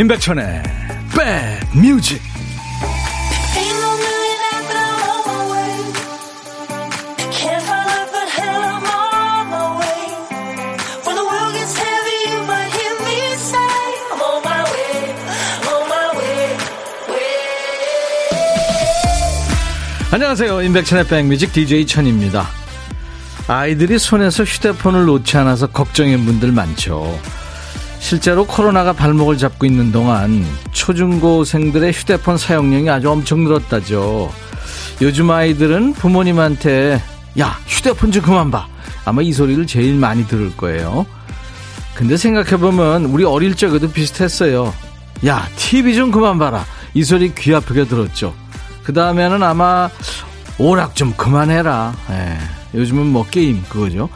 임백천의 백뮤직. 안녕하세요. 임백천의 백뮤직 DJ 천입니다. 아이들이 손에서 휴대폰을 놓지 않아서 걱정인 분들 많죠 실제로 코로나가 발목을 잡고 있는 동안 초중고생들의 휴대폰 사용량이 아주 엄청 늘었다죠. 요즘 아이들은 부모님한테 야 휴대폰 좀 그만 봐. 아마 이 소리를 제일 많이 들을 거예요. 근데 생각해보면 우리 어릴 적에도 비슷했어요. 야 TV 좀 그만 봐라. 이 소리 귀 아프게 들었죠. 그 다음에는 아마 오락 좀 그만해라. 예, 요즘은 뭐 게임 그거죠.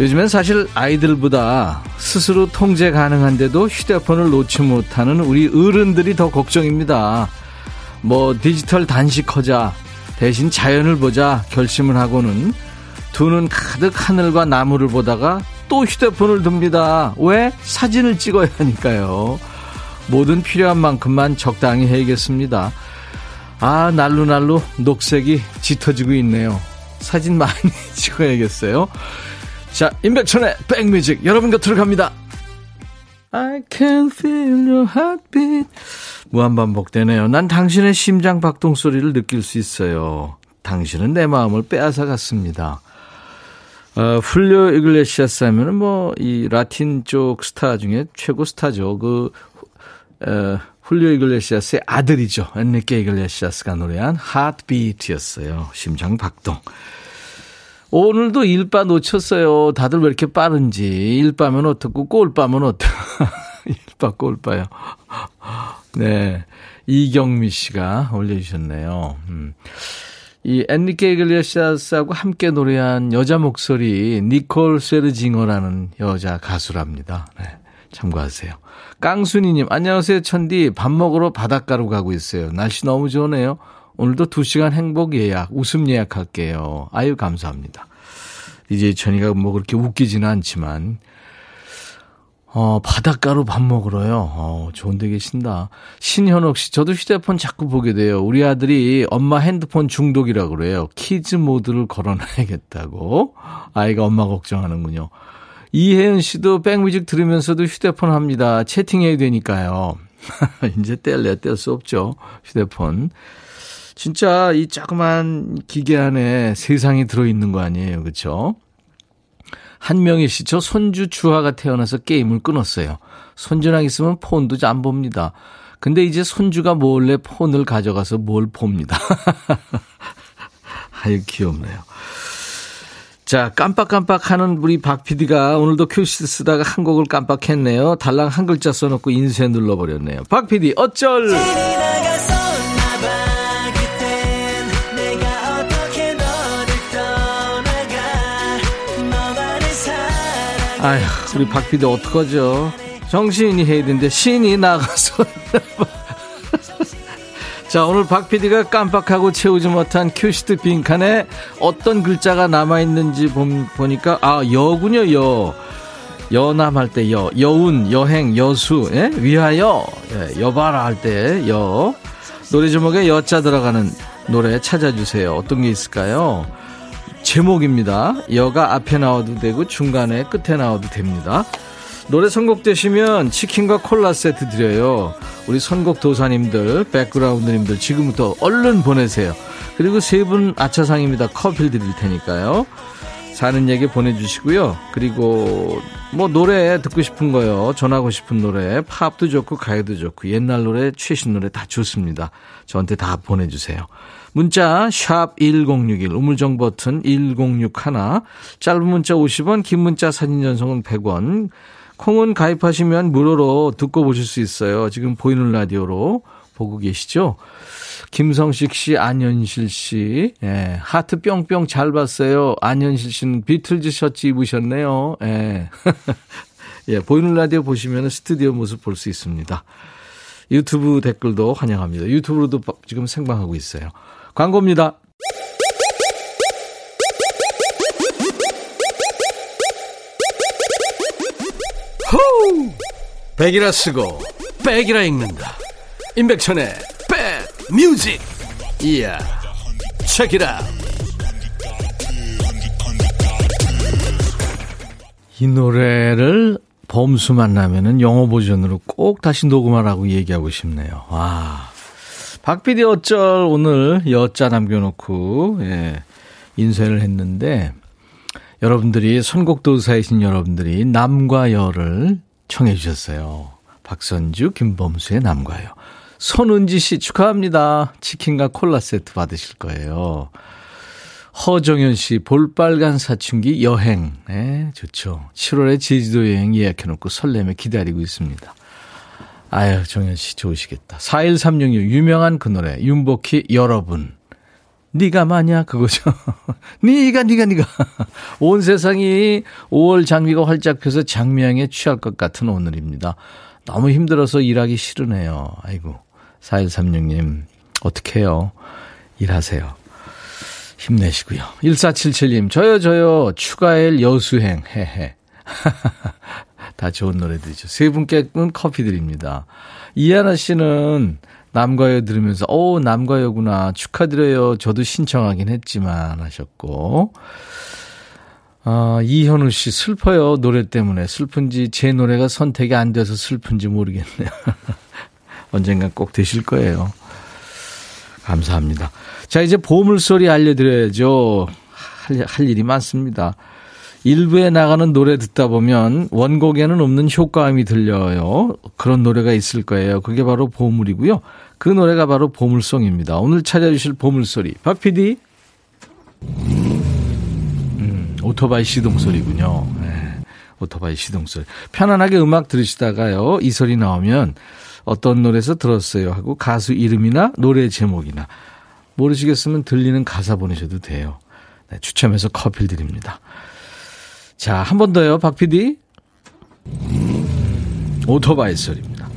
요즘엔 사실 아이들보다 스스로 통제 가능한데도 휴대폰을 놓지 못하는 우리 어른들이 더 걱정입니다. 뭐 디지털 단식하자 대신 자연을 보자 결심을 하고는 두 눈 가득 하늘과 나무를 보다가 또 휴대폰을 듭니다. 왜? 사진을 찍어야 하니까요. 모든 필요한 만큼만 적당히 해야겠습니다. 아, 날로날로 녹색이 짙어지고 있네요. 사진 많이 찍어야겠어요. 자, 임백천의 백뮤직 여러분 곁으로 갑니다. I can feel your heartbeat. 무한반복되네요. 난 당신의 심장 박동 소리를 느낄 수 있어요. 당신은 내 마음을 빼앗아 갔습니다. 어, 훌리오 이글레시아스 하면은 뭐, 이 라틴 쪽 스타 중에 최고 스타죠. 그, 어, 훌리오 이글레시아스의 아들이죠. 엔리케 이글레시아스가 노래한 하트비트였어요. 심장 박동. 오늘도 일바 놓쳤어요. 다들 왜 이렇게 빠른지. 일바면 어떻고, 꼴바면 어떡. 일바, 꼴바요. 네. 이경미 씨가 올려주셨네요. 음. 이 엔리케 이글레시아스하고 함께 노래한 여자 목소리, 니콜 세르징어라는 여자 가수랍니다. 네. 참고하세요. 깡순이님, 안녕하세요, 천디. 밥 먹으러 바닷가로 가고 있어요. 날씨 너무 좋네요. 오늘도 2시간 행복 예약, 웃음 예약할게요. 아유, 감사합니다. 이제 천이가 뭐 그렇게 웃기지는 않지만, 어, 바닷가로 밥 먹으러요. 어, 좋은 데 계신다. 신현옥 씨, 저도 휴대폰 자꾸 보게 돼요. 우리 아들이 엄마 핸드폰 중독이라고 그래요. 키즈 모드를 걸어놔야겠다고. 아이가 엄마 걱정하는군요. 이혜은 씨도 백뮤직 들으면서도 휴대폰 합니다. 채팅해야 되니까요. 이제 뗄래 뗄수 없죠. 휴대폰. 진짜 이 조그만 기계 안에 세상이 들어있는 거 아니에요. 그렇죠? 한명희 씨, 저 손주 주하가 태어나서 게임을 끊었어요. 손주랑 있으면 폰도 안 봅니다. 근데 이제 손주가 몰래 폰을 가져가서 뭘 봅니다. 아유, 귀엽네요. 자, 깜빡깜빡 하는 우리 박 PD가 오늘도 큐시트 쓰다가 한 곡을 깜빡했네요. 달랑 한 글자 써놓고 인쇄 눌러버렸네요. 박 PD, 어쩔! 아휴, 우리 박 PD 어떡하죠? 정신이 해야 되는데 신이 나가서. 자, 오늘 박 PD가 깜빡하고 채우지 못한 큐시트 빈칸에 어떤 글자가 남아있는지 보니까, 아, 여군요, 여. 여남할 때 여. 여운, 여행, 여수, 예? 위하여, 예, 여바라 할 때 여. 노래 제목에 여자 들어가는 노래 찾아주세요. 어떤 게 있을까요? 제목입니다. 여가 앞에 나와도 되고 중간에 끝에 나와도 됩니다. 노래 선곡되시면 치킨과 콜라 세트 드려요. 우리 선곡 도사님들, 백그라운드님들 지금부터 얼른 보내세요. 그리고 세 분 아차상입니다. 커피 드릴 테니까요. 사는 얘기 보내주시고요. 그리고 뭐 노래 듣고 싶은 거요. 전하고 싶은 노래, 팝도 좋고 가요도 좋고 옛날 노래, 최신 노래 다 좋습니다. 저한테 다 보내주세요. 문자 샵 1061, 우물정 버튼 1061, 짧은 문자 50원, 긴 문자 사진 전송은 100원. 콩은 가입하시면 무료로 듣고 보실 수 있어요. 지금 보이는 라디오로 보고 계시죠? 김성식 씨, 안현실 씨, 예, 하트 뿅뿅 잘 봤어요. 안현실 씨는 비틀즈 셔츠 입으셨네요. 예. 예, 보이는 라디오 보시면 스튜디오 모습 볼 수 있습니다. 유튜브 댓글도 환영합니다. 유튜브로도 지금 생방하고 있어요. 광고입니다. 호우! 백이라 쓰고 백이라 읽는다 임백천의 백 뮤직 이야 책이라 이 노래를 범수 만나면은 영어 버전으로 꼭 다시 녹음하라고 얘기하고 싶네요. 와. 박PD 어쩔 오늘 여자 남겨놓고, 예, 인쇄를 했는데, 여러분들이 선곡도사이신 여러분들이 남과 여를 청해 주셨어요. 박선주, 김범수의 남과 여. 손은지 씨 축하합니다. 치킨과 콜라 세트 받으실 거예요. 허정현 씨, 볼빨간 사춘기 여행. 네, 좋죠. 7월에 제주도 여행 예약해놓고 설렘에 기다리고 있습니다. 아유, 정현 씨 좋으시겠다. 41366 유명한 그 노래 윤복희 여러분. 니가 마냐 그거죠. 니가 니가 니가 온 세상이 5월 장미가 활짝 펴서 장미향에 취할 것 같은 오늘입니다. 너무 힘들어서 일하기 싫으네요. 아이고 4136님 어떡해요. 일하세요. 힘내시고요. 1477님 저요 저요 추가일 여수행 헤헤 다 좋은 노래들이죠. 세 분께는 커피 드립니다. 이하나 씨는 남과여 들으면서, 오, 남과여구나. 축하드려요. 저도 신청하긴 했지만 하셨고. 아, 이현우 씨, 슬퍼요. 노래 때문에. 슬픈지 제 노래가 선택이 안 돼서 슬픈지 모르겠네요. 언젠간 꼭 되실 거예요. 감사합니다. 자, 이제 보물 소리 알려드려야죠. 할, 할 일이 많습니다. 일부에 나가는 노래 듣다 보면 원곡에는 없는 효과음이 들려요. 그런 노래가 있을 거예요. 그게 바로 보물이고요. 그 노래가 바로 보물송입니다. 오늘 찾아주실 보물소리. 박 PD. 음, 오토바이 시동소리군요. 네, 오토바이 시동소리. 편안하게 음악 들으시다가요. 이 소리 나오면 어떤 노래에서 들었어요 하고 가수 이름이나 노래 제목이나 모르시겠으면 들리는 가사 보내셔도 돼요. 네, 추첨해서 커피 드립니다. 자, 한 번 더요, 박 PD. 오토바이 소리입니다.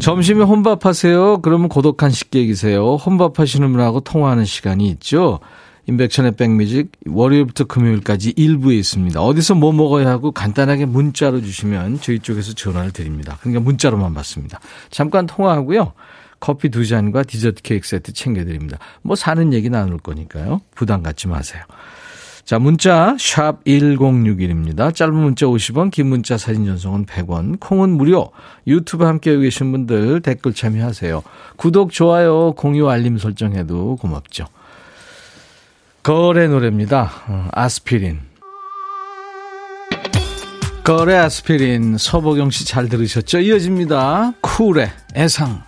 점심에 혼밥 하세요? 그러면 고독한 식객이세요. 혼밥 하시는 분하고 통화하는 시간이 있죠? 인백천의 백뮤직 월요일부터 금요일까지 일부에 있습니다. 어디서 뭐 먹어야 하고 간단하게 문자로 주시면 저희 쪽에서 전화를 드립니다. 그러니까 문자로만 받습니다. 잠깐 통화하고요. 커피 두 잔과 디저트 케이크 세트 챙겨드립니다. 뭐 사는 얘기 나눌 거니까요. 부담 갖지 마세요. 자, 문자 샵 1061입니다. 짧은 문자 50원, 긴 문자 사진 전송은 100원, 콩은 무료. 유튜브 함께 계신 분들 댓글 참여하세요. 구독, 좋아요, 공유, 알림 설정해도 고맙죠. 거래 노래입니다. 어, 아스피린. 거래 아스피린 서보경 씨 잘 들으셨죠? 이어집니다. 쿨의 애상.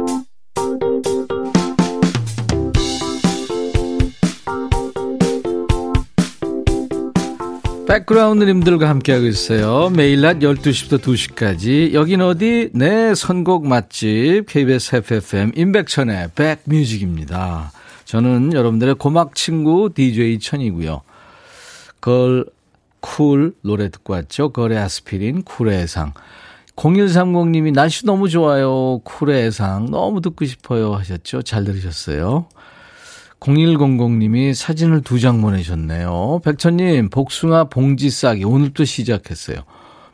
백그라운드님들과 함께하고 있어요. 매일 낮 12시부터 2시까지. 여긴 어디? 네, 선곡 맛집. KBS 해피FM 임백천의 백뮤직입니다. 저는 여러분들의 고막 친구 DJ 천이고요. 걸, 쿨 노래 듣고 왔죠. 걸의 아스피린, 쿨의 상. 0130님이 날씨 너무 좋아요. 쿨의 상. 너무 듣고 싶어요. 하셨죠. 잘 들으셨어요. 0100님이 사진을 두 장 보내셨네요. 백천님, 복숭아 봉지 싸기 오늘부터 시작했어요.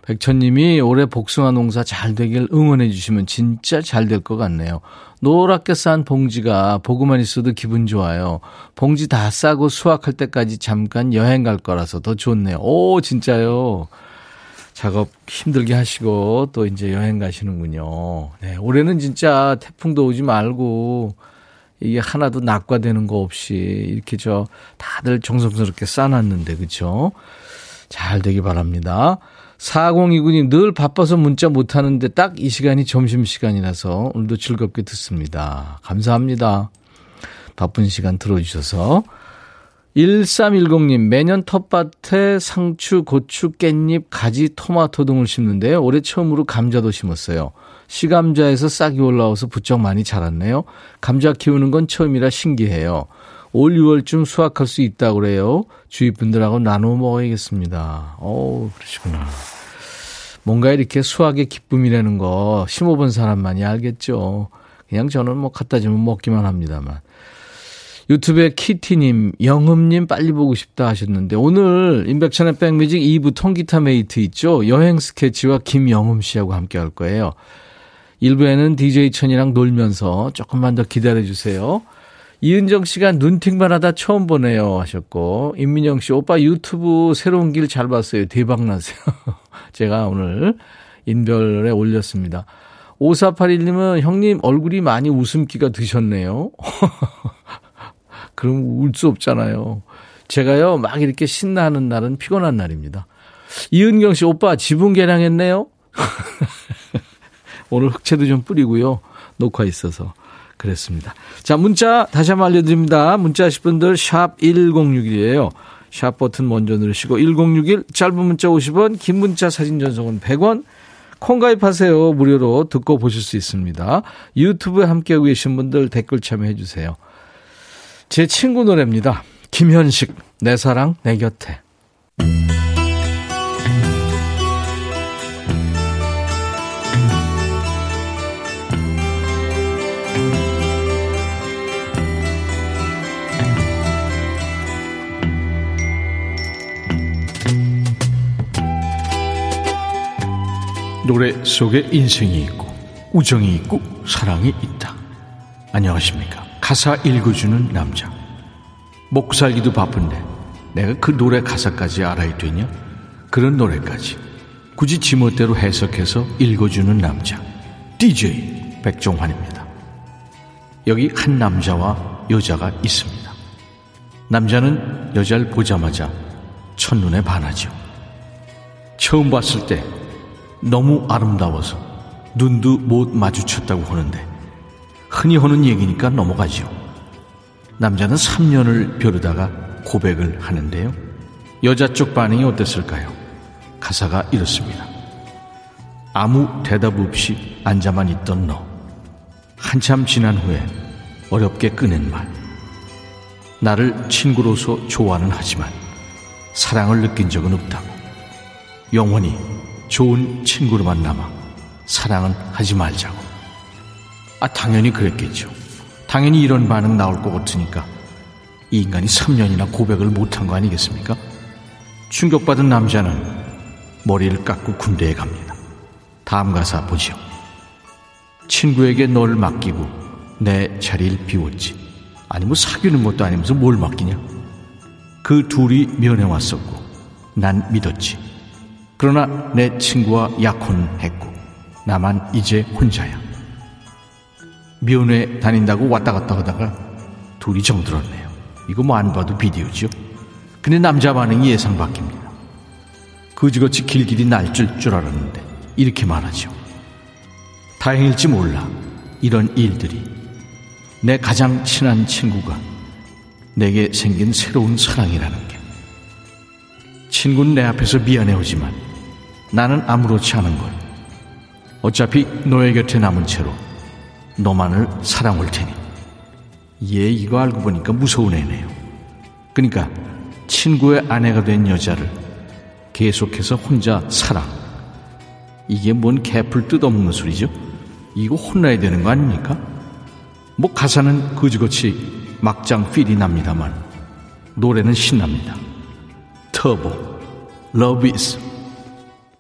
백천님이 올해 복숭아 농사 잘 되길 응원해 주시면 진짜 잘 될 것 같네요. 노랗게 싼 봉지가 보고만 있어도 기분 좋아요. 봉지 다 싸고 수확할 때까지 잠깐 여행 갈 거라서 더 좋네요. 오, 진짜요. 작업 힘들게 하시고 또 이제 여행 가시는군요. 네, 올해는 진짜 태풍도 오지 말고 이게 하나도 낙과되는 거 없이 이렇게 저 다들 정성스럽게 싸놨는데 그쵸? 잘 되기 바랍니다. 4029님 늘 바빠서 문자 못 하는데 딱 이 시간이 점심 시간이라서 오늘도 즐겁게 듣습니다. 감사합니다. 바쁜 시간 들어주셔서. 1310님, 매년 텃밭에 상추, 고추, 깻잎, 가지, 토마토 등을 심는데요. 올해 처음으로 감자도 심었어요. 시감자에서 싹이 올라와서 부쩍 많이 자랐네요. 감자 키우는 건 처음이라 신기해요. 올 6월쯤 수확할 수 있다고 그래요. 주위 분들하고 나눠 먹어야겠습니다. 오, 그러시구나. 뭔가 이렇게 수확의 기쁨이라는 거 심어본 사람만이 알겠죠. 그냥 저는 뭐 갖다 주면 먹기만 합니다만. 유튜브에 키티님, 영흠님 빨리 보고 싶다 하셨는데, 오늘 임백천의 백뮤직 2부 통기타 mate 있죠? 여행 스케치와 김영흠 씨하고 함께 할 거예요. 1부에는 DJ 천이랑 놀면서 조금만 더 기다려주세요. 이은정 씨가 눈팅만 하다 처음 보네요 하셨고, 임민영 씨, 오빠 유튜브 새로운 길 잘 봤어요. 대박 나세요. 제가 오늘 인별에 올렸습니다. 5481님은 형님 얼굴이 많이 웃음기가 드셨네요. 그럼 울 수 없잖아요. 제가요, 막 이렇게 신나는 날은 피곤한 날입니다. 이은경 씨, 오빠 지붕 개량했네요? 오늘 흑채도 좀 뿌리고요. 녹화 있어서. 그랬습니다. 자, 문자 다시 한번 알려드립니다. 문자 하실 분들 샵 1061이에요. 샵 버튼 먼저 누르시고 1061 짧은 문자 50원 긴 문자 사진 전송은 100원 콩 가입하세요. 무료로 듣고 보실 수 있습니다. 유튜브에 함께하고 계신 분들 댓글 참여해 주세요. 제 친구 노래입니다. 김현식, 내 사랑, 내 곁에. 노래 속에 인생이 있고, 우정이 있고, 사랑이 있다. 안녕하십니까. 가사 읽어주는 남자. 먹고 살기도 바쁜데 내가 그 노래 가사까지 알아야 되냐? 그런 노래까지 굳이 지멋대로 해석해서 읽어주는 남자. DJ 백종환입니다. 여기 한 남자와 여자가 있습니다. 남자는 여자를 보자마자 첫눈에 반하죠. 처음 봤을 때 너무 아름다워서 눈도 못 마주쳤다고 하는데 흔히 하는 얘기니까 넘어가죠. 남자는 3년을 벼르다가 고백을 하는데요. 여자 쪽 반응이 어땠을까요? 가사가 이렇습니다. 아무 대답 없이 앉아만 있던 너. 한참 지난 후에 어렵게 꺼낸 말. 나를 친구로서 좋아는 하지만 사랑을 느낀 적은 없다고. 영원히 좋은 친구로만 남아 사랑은 하지 말자고. 아, 당연히 그랬겠죠. 당연히 이런 반응 나올 것 같으니까 이 인간이 3년이나 고백을 못한 거 아니겠습니까? 충격받은 남자는 머리를 깎고 군대에 갑니다. 다음 가사 보죠. 친구에게 너를 맡기고 내 자리를 비웠지. 아니 뭐 사귀는 것도 아니면서 뭘 맡기냐? 그 둘이 면해 왔었고 난 믿었지. 그러나 내 친구와 약혼했고 나만 이제 혼자야. 면회 다닌다고 왔다 갔다 하다가 둘이 정들었네요. 이거 뭐 안 봐도 비디오죠. 근데 남자 반응이 예상 밖입니다. 그지같이 길길이 날줄 줄 알았는데 이렇게 말하죠. 다행일지 몰라. 이런 일들이 내 가장 친한 친구가 내게 생긴 새로운 사랑이라는 게. 친구는 내 앞에서 미안해오지만 나는 아무렇지 않은 걸. 어차피 너의 곁에 남은 채로 너만을 사랑할 테니. 얘 이거 알고 보니까 무서운 애네요. 그러니까 친구의 아내가 된 여자를 계속해서 혼자 사랑. 이게 뭔 개풀 뜯어먹는 소리죠? 이거 혼나야 되는 거 아닙니까? 뭐 가사는 그지같이 막장 필이 납니다만 노래는 신납니다. 터보, is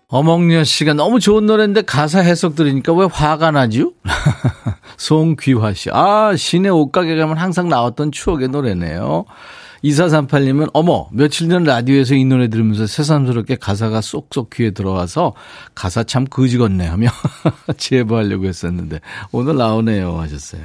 어몽여 씨가 너무 좋은 노래인데 가사 해석 들으니까 왜 화가 나죠? 송귀화 씨. 아, 시내 옷가게 가면 항상 나왔던 추억의 노래네요. 2438님은 어머 며칠 전 라디오에서 이 노래 들으면서 새삼스럽게 가사가 쏙쏙 귀에 들어와서 가사 참 그지같네 하며 제보하려고 했었는데 오늘 나오네요 하셨어요.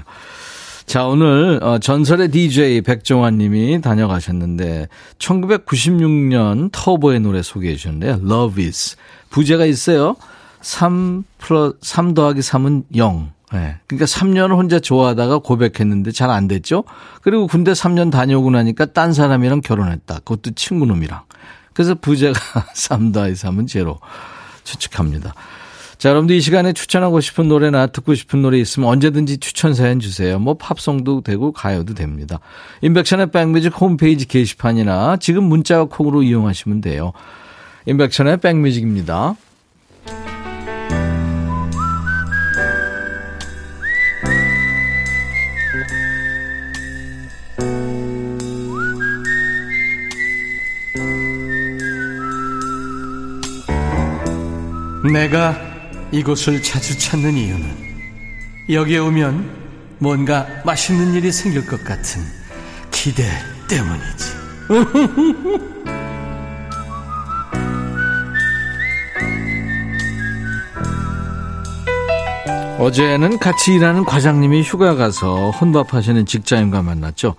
자, 오늘 어, 전설의 DJ 백종환 님이 다녀가셨는데 1996년 터보의 노래 소개해 주셨는데요. Love is. 부제가 있어요. 3 플러 3 더하기 3은 0. 네. 그러니까 3년 혼자 좋아하다가 고백했는데 잘 안 됐죠? 그리고 군대 3년 다녀오고 나니까 딴 사람이랑 결혼했다. 그것도 친구놈이랑. 그래서 부재가 3 더하기 3은 제로 추측합니다. 자, 여러분들 이 시간에 추천하고 싶은 노래나 듣고 싶은 노래 있으면 언제든지 추천 사연 주세요. 뭐 팝송도 되고 가요도 됩니다. 인백션의 백뮤직 홈페이지 게시판이나 지금 문자와 콩으로 이용하시면 돼요. 인백션의 백뮤직입니다. 내가 이곳을 자주 찾는 이유는 여기에 오면 뭔가 맛있는 일이 생길 것 같은 기대 때문이지. 어제는 같이 일하는 과장님이 휴가 가서 혼밥하시는 직장인과 만났죠.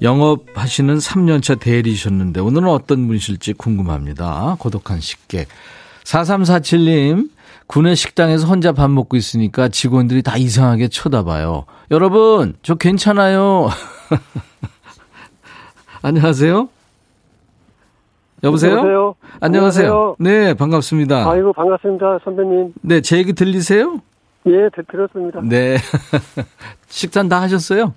영업하시는 3년차 대리셨는데 오늘은 어떤 분이실지 궁금합니다. 고독한 식객. 4347님, 군내 식당에서 혼자 밥 먹고 있으니까 직원들이 다 이상하게 쳐다봐요. 여러분, 저 괜찮아요. 안녕하세요. 여보세요? 여보세요? 안녕하세요. 안녕하세요. 네, 반갑습니다. 아이고 반갑습니다 선배님. 네, 제 얘기 들리세요? 예 들- 들었습니다. 네. 식단 다 하셨어요?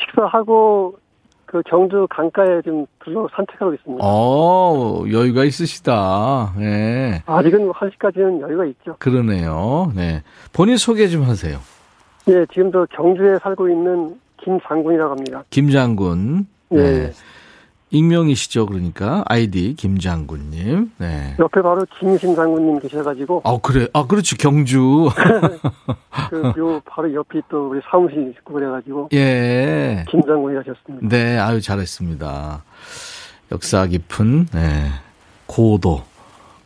식사하고 그 경주 강가에 좀 둘러 산책하고 있습니다. 어, 여유가 있으시다. 네. 아직은 1시까지는 여유가 있죠. 그러네요. 네. 본인 소개 좀 하세요. 예 지금도 경주에 살고 있는 김 장군이라고 합니다. 김 장군. 예. 네. 익명이시죠, 그러니까. 아이디 김장군님. 네. 옆에 바로 김신 장군님 계셔가지고 아, 그래. 아, 그렇지. 경주. 그 요 바로 옆이 또 우리 사무실 있고 그래가지고 예. 김장군이 하셨습니다. 네, 아유, 잘했습니다. 역사 깊은, 네. 고도.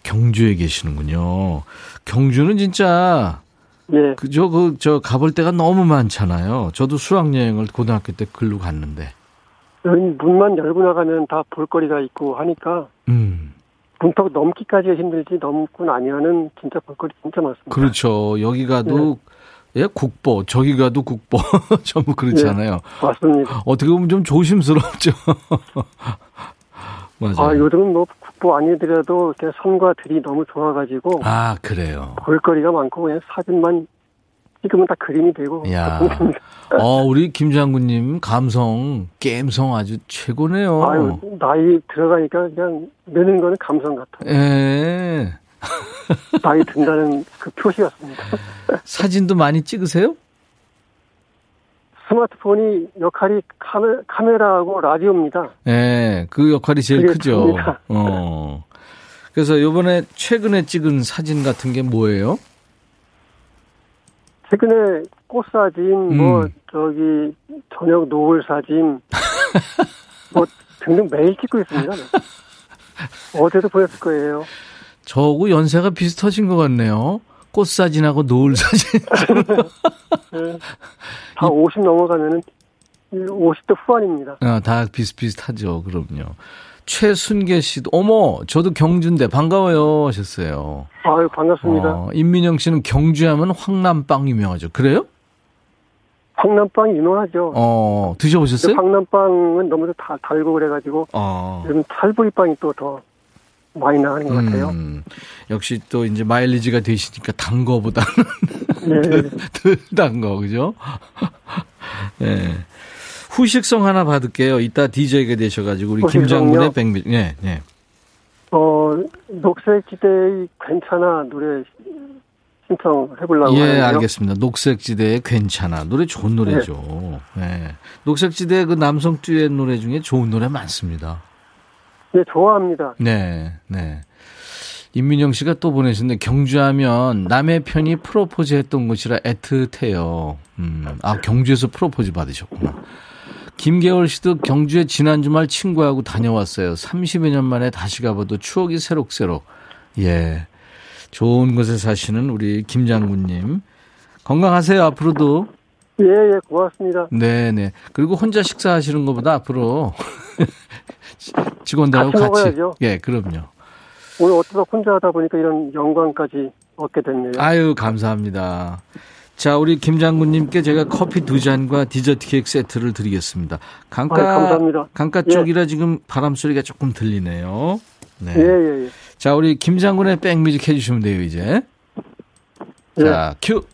경주에 계시는군요. 경주는 진짜, 예 그저, 그, 저, 가볼 데가 너무 많잖아요. 저도 수학여행을 고등학교 때 글로 갔는데. 여기 문만 열고 나가면 다 볼거리가 있고 하니까 음. 문턱 넘기까지가 힘들지 넘고 나면은 진짜 볼거리 진짜 많습니다. 그렇죠. 여기 가도, 예, 국보. 저기 가도 국보. 전부 그렇잖아요. 맞습니다. 어떻게 보면 좀 조심스럽죠. 맞아요. 아, 요즘은 뭐 국보 아니더라도 그냥 선과 들이 너무 좋아가지고 아, 그래요. 볼거리가 많고 그냥 사진만 찍으면 다 그림이 되고 야. 어, 우리 김장군님 감성, 게임성 아주 최고네요. 아유 나이 들어가니까 그냥 느는 거는 감성 같아요. 예. 나이 든다는 그 표시 같습니다. 사진도 많이 찍으세요? 스마트폰이 역할이 카메, 카메라하고 라디오입니다. 예, 그 역할이 제일 크죠. 큽니다. 어. 그래서 요번에 최근에 찍은 사진 같은 게 뭐예요? 최근에 꽃 사진, 뭐 음. 저기 저녁 노을 사진, 뭐 등등 매일 찍고 있습니다. 어제도 보냈을 거예요. 저하고 연세가 비슷하신 것 같네요. 꽃 사진하고 노을 사진. 네. 다50 넘어가면은 50대 후반입니다. 아, 다 비슷비슷하죠. 그럼요. 최순계 씨도, 어머, 저도 경주인데 반가워요 하셨어요. 아유, 반갑습니다. 어, 임민영 씨는 경주하면 황남빵 유명하죠. 그래요? 황남빵 유명하죠. 어, 드셔보셨어요? 황남빵은 너무 다 달고 그래가지고 어. 요즘 찰보리빵이 또 더 많이 나가는 것 같아요. 음, 역시 또 이제 마일리지가 되시니까 단 거보다 네. 덜단 거, 그죠? 예. 후식성 하나 받을게요. 이따 DJ가 되셔가지고, 우리? 김장군의 백미, 예, 예. 어, 녹색지대의 괜찮아 노래 신청해보려고 예, 하는데요. 알겠습니다. 녹색지대의 괜찮아. 노래 좋은 노래죠. 예. 녹색지대 그 남성 듀엣 노래 중에 좋은 노래 많습니다. 네, 좋아합니다. 네, 네. 임민영 씨가 또 보내셨는데 경주하면 남의 편이 프로포즈 했던 곳이라 애틋해요. 음, 아 경주에서 프로포즈 받으셨구나. 김계월 씨도 경주에 지난 주말 친구하고 다녀왔어요. 30여 년 만에 다시 가봐도 추억이 새록새록. 예, 좋은 곳에 사시는 우리 김장군님 건강하세요 앞으로도. 예, 예, 고맙습니다. 네, 네. 그리고 혼자 식사하시는 것보다 앞으로 직원들하고 같이 같이. 먹어야죠. 예, 그럼요. 오늘 어쩌다 혼자 하다 보니까 이런 영광까지 얻게 됐네요. 아유, 감사합니다. 자, 우리 김 장군님께 제가 커피 두 잔과 디저트 케이크 세트를 드리겠습니다. 강가, 아, 감사합니다. 강가 쪽이라 예. 지금 바람 소리가 조금 들리네요. 네. 예, 예, 예. 자, 우리 김 장군의 백뮤직 해주시면 돼요, 이제. 예. 자, 큐.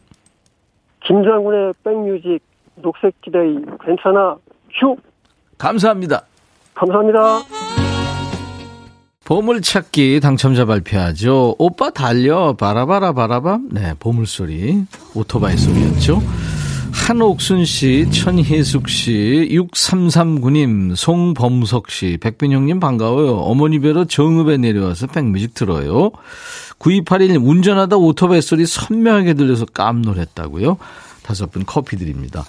김 장군의 백뮤직 녹색 기다이 괜찮아 큐. 감사합니다. 감사합니다. 보물찾기 당첨자 발표하죠. 오빠 달려 바라바라 바라밤. 네, 보물소리. 오토바이 소리였죠. 한옥순 씨, 천희숙 씨, 6339님, 송범석 씨, 백빈영님 반가워요. 어머니 뵈러 정읍에 내려와서 백뮤직 들어요. 9281님, 운전하다 오토바이 소리 선명하게 들려서 깜놀했다고요. 다섯 분 커피 드립니다.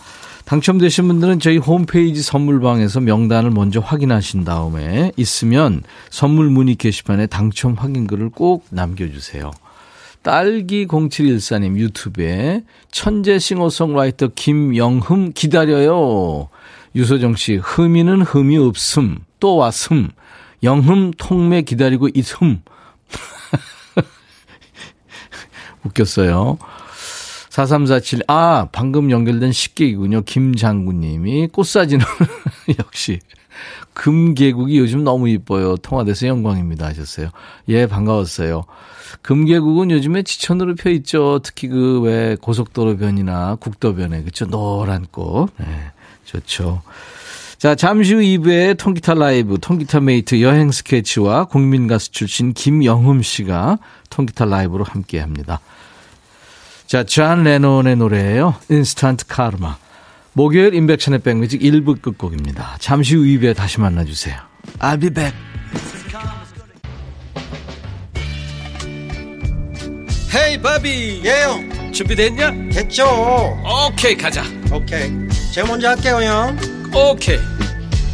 당첨되신 분들은 저희 홈페이지 선물방에서 명단을 먼저 확인하신 다음에 있으면 선물 문의 게시판에 당첨 확인글을 꼭 남겨주세요. 딸기 0714님 유튜브에 천재 싱어송라이터 김영흠 기다려요. 유소정 씨, 흠이는 흠이 없음, 또 왔음. 영흠 통매 기다리고 있음. 웃겼어요. 4347, 아, 방금 연결된 식객이군요. 김장구님이 꽃사진을, 역시. 금계국이 요즘 너무 이뻐요. 통화돼서 영광입니다. 하셨어요. 예, 반가웠어요. 금계국은 요즘에 지천으로 펴 있죠. 특히 그 왜 고속도로변이나 국도변에. 그쵸. 노란 꽃. 네, 좋죠. 자, 잠시 후 2부에 통기타 라이브, 통기타 mate 여행 스케치와 국민가수 출신 김영흠 씨가 통기타 라이브로 함께 합니다. 자, 존 레논의 노래예요. Instant Karma. 목요일 임백천의 백뮤직 1부 끝곡입니다. 잠시 후 2부에 다시 만나주세요. I'll be back. Hey 바비 예영 준비됐냐? 됐죠 오케이 가자 오케이 제가 먼저 할게요 형 오케이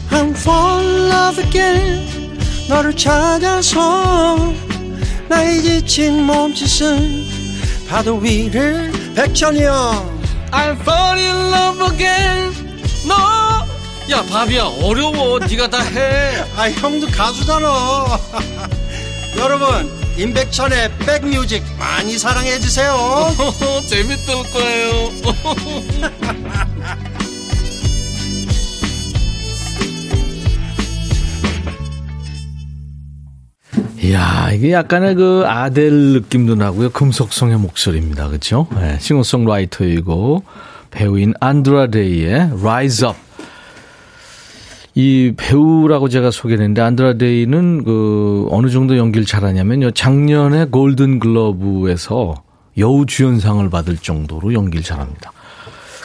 I'm fall in love again 너를 찾아서 나의 지친 몸짓은 파도 위를 백천이 형 I'm fall in love again. 너야 바비야 어려워. 네가 다해. 아 형도 가수잖아. 여러분 임백천의 백뮤직 많이 사랑해 주세요. 재밌을 거예요 이야, 이게 약간의 그 아델 느낌도 나고요. 금속성의 목소리입니다. 그렇죠? 네, 싱어송라이터이고 배우인 안드라데이의 Rise Up. 이 배우라고 제가 소개를 했는데 안드라데이는 그 어느 정도 연기를 잘하냐면요. 작년에 골든 글러브에서 여우 주연상을 받을 정도로 연기를 잘합니다.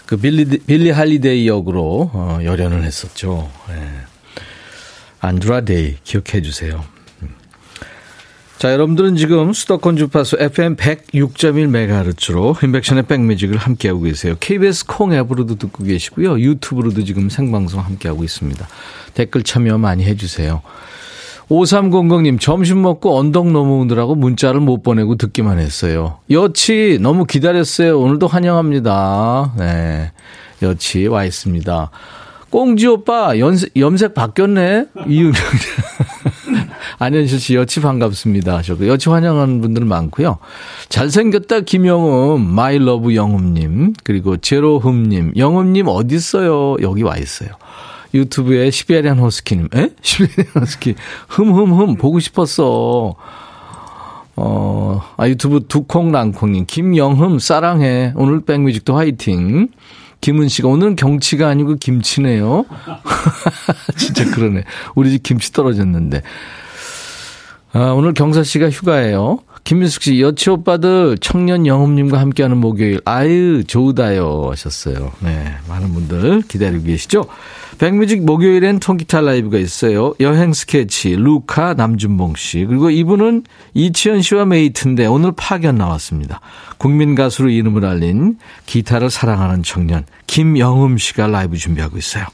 그 빌리 빌리 할리데이 역으로 어, 열연을 했었죠. 네. 안드라데이 기억해 주세요. 자, 여러분들은 지금 수도권 주파수 FM 106.1MHz로 인백션의 백뮤직을 함께하고 계세요. KBS 콩 앱으로도 듣고 계시고요. 유튜브로도 지금 생방송 함께하고 있습니다. 댓글 참여 많이 해주세요. 5300님, 점심 먹고 언덕 넘어오느라고 문자를 못 보내고 듣기만 했어요. 여치, 너무 기다렸어요. 오늘도 환영합니다. 네. 여치 와 있습니다. 꽁지 오빠, 연색, 염색 바뀌었네? 이유명. 안현실 씨 여치 반갑습니다 하셨고 여치 환영하는 분들 많고요. 잘생겼다 김영흠, my love 영음님, 그리고 제로흠님, 영음님 어디 있어요? 여기 와 있어요. 유튜브에 시베리안 호스키님, 에? 시베리안 호스키, 흠흠흠 보고 싶었어. 어, 아, 유튜브 두콩랑콩님, 김영흠 사랑해. 오늘 백뮤직도 화이팅. 김은 씨가 오늘은 경치가 아니고 김치네요. 진짜 그러네. 우리 집 김치 떨어졌는데. 아, 오늘 경사 씨가 휴가예요. 김민숙 씨, 여치 오빠들 청년 영흠님과 함께하는 목요일, 아유, 좋다요. 하셨어요. 네, 많은 분들 기다리고 계시죠? 백뮤직 목요일엔 통기타 라이브가 있어요. 여행 스케치, 루카 남준봉 씨. 그리고 이분은 이치현 씨와 mate인데 오늘 파견 나왔습니다. 국민 가수로 이름을 알린 기타를 사랑하는 청년, 김영흠 씨가 라이브 준비하고 있어요.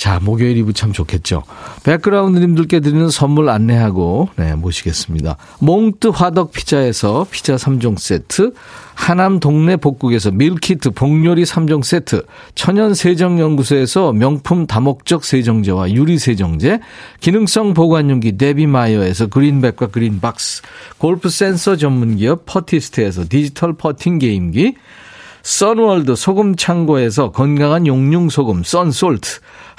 자, 목요일 이브 참 좋겠죠. 백그라운드님들께 드리는 선물 안내하고, 네, 모시겠습니다. 몽뜨 화덕 피자에서 피자 3종 세트, 하남 동네 복국에서 밀키트 복요리 3종 세트, 천연 세정연구소에서 명품 다목적 세정제와 유리 세정제, 기능성 보관용기 데비마이어에서 그린백과 그린박스, 골프 센서 전문기업 퍼티스트에서 디지털 퍼팅 게임기, 선월드 소금 창고에서 건강한 용융 소금 썬솔트,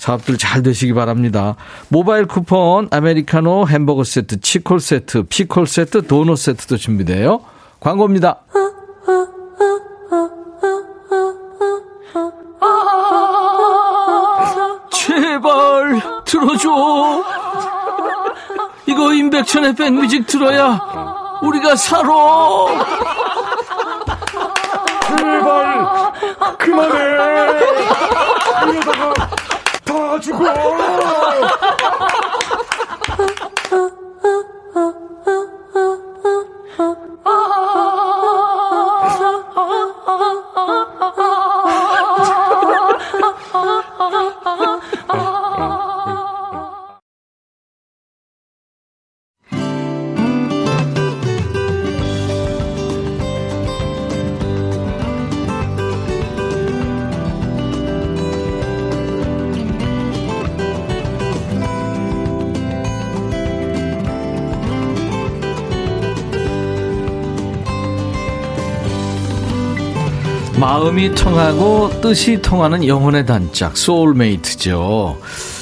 사업들 잘 되시기 바랍니다. 모바일 쿠폰, 아메리카노, 햄버거 세트, 치콜 세트, 피콜 세트, 도넛 세트도 준비돼요. 광고입니다. 제발 들어줘. 이거 임백천의 백뮤직 들어야 우리가 살아. 제발 그만해. 이러다가 다죽 마음이 통하고 뜻이 통하는 영혼의 단짝 soulmate죠.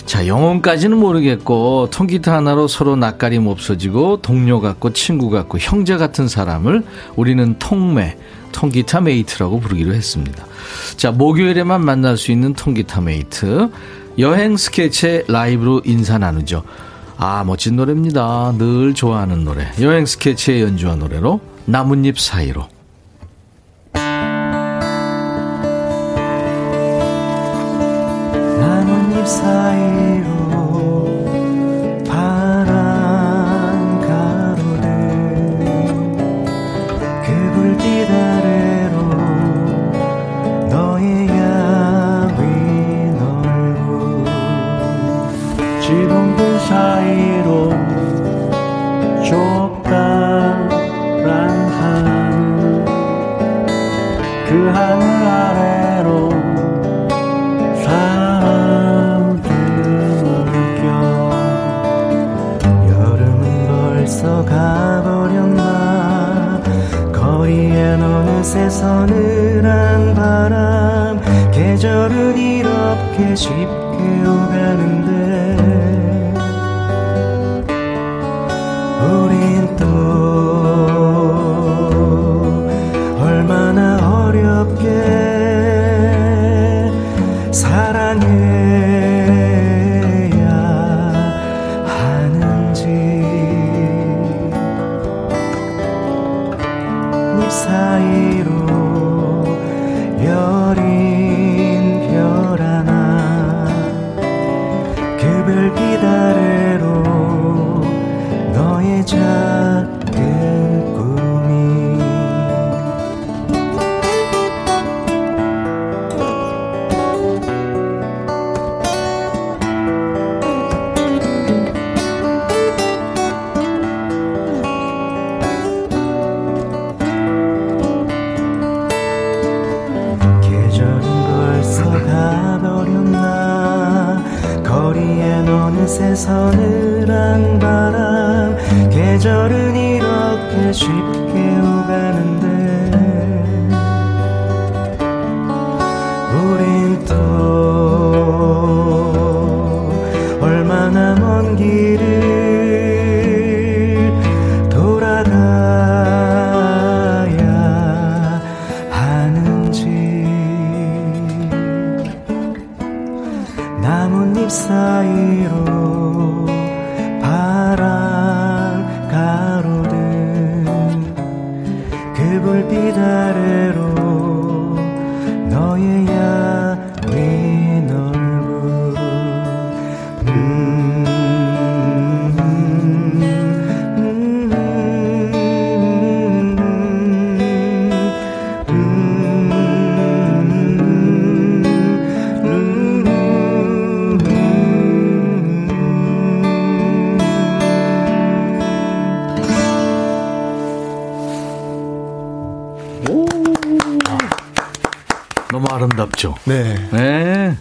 자 영혼까지는 모르겠고 통기타 하나로 서로 낯가림 없어지고 동료 같고 친구 같고 형제 같은 사람을 우리는 통매 통기타 mate라고 부르기로 했습니다. 자 목요일에만 만날 수 있는 통기타 mate 여행 스케치의 라이브로 인사 나누죠. 아 멋진 노래입니다. 늘 좋아하는 노래 여행 스케치의 연주한 노래로 나뭇잎 사이로 나 네. 네.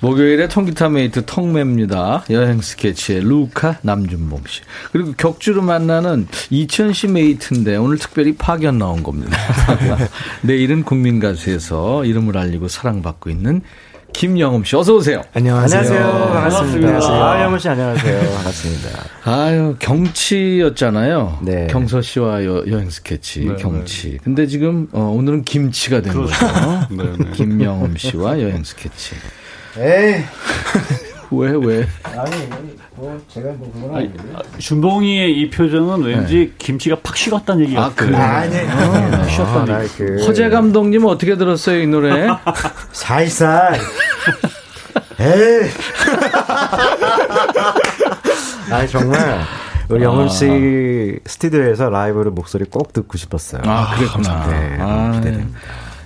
목요일에 통기타 mate 통매입니다. 여행 스케치의 루카 남준봉 씨. 그리고 격주로 만나는 이치현 씨 mate인데 오늘 특별히 파견 나온 겁니다. 내일은 국민가수에서 이름을 알리고 사랑받고 있는 김영흠 씨. 어서 오세요. 안녕하세요. 안녕하세요. 반갑습니다. 반갑습니다. 아, 영흠 씨 안녕하세요. 반갑습니다. 아유, 경치였잖아요. 네. 경서 씨와 여, 행 스케치, 네, 경치. 근데 지금, 어, 오늘은 김치가 된 거죠. 네, 네. 김영음 씨와 여행 스케치. 에이. 왜, 왜? 아니, 뭐, 제가 뭐, 그건 아니, 준봉이의 이 표정은 왠지 김치가 팍 식었다는 얘기 네. 아, 같아요. 그래요? 아니, 어. 쉬었다. 아, 그. 허재 감독님 어떻게 들었어요, 이 노래? 살살. 에이. 아니, 정말. 우리 영훈 씨 스튜디오에서 라이브로 목소리 꼭 듣고 싶었어요. 아, 그랬구나. 네, 아, 기대됩니다.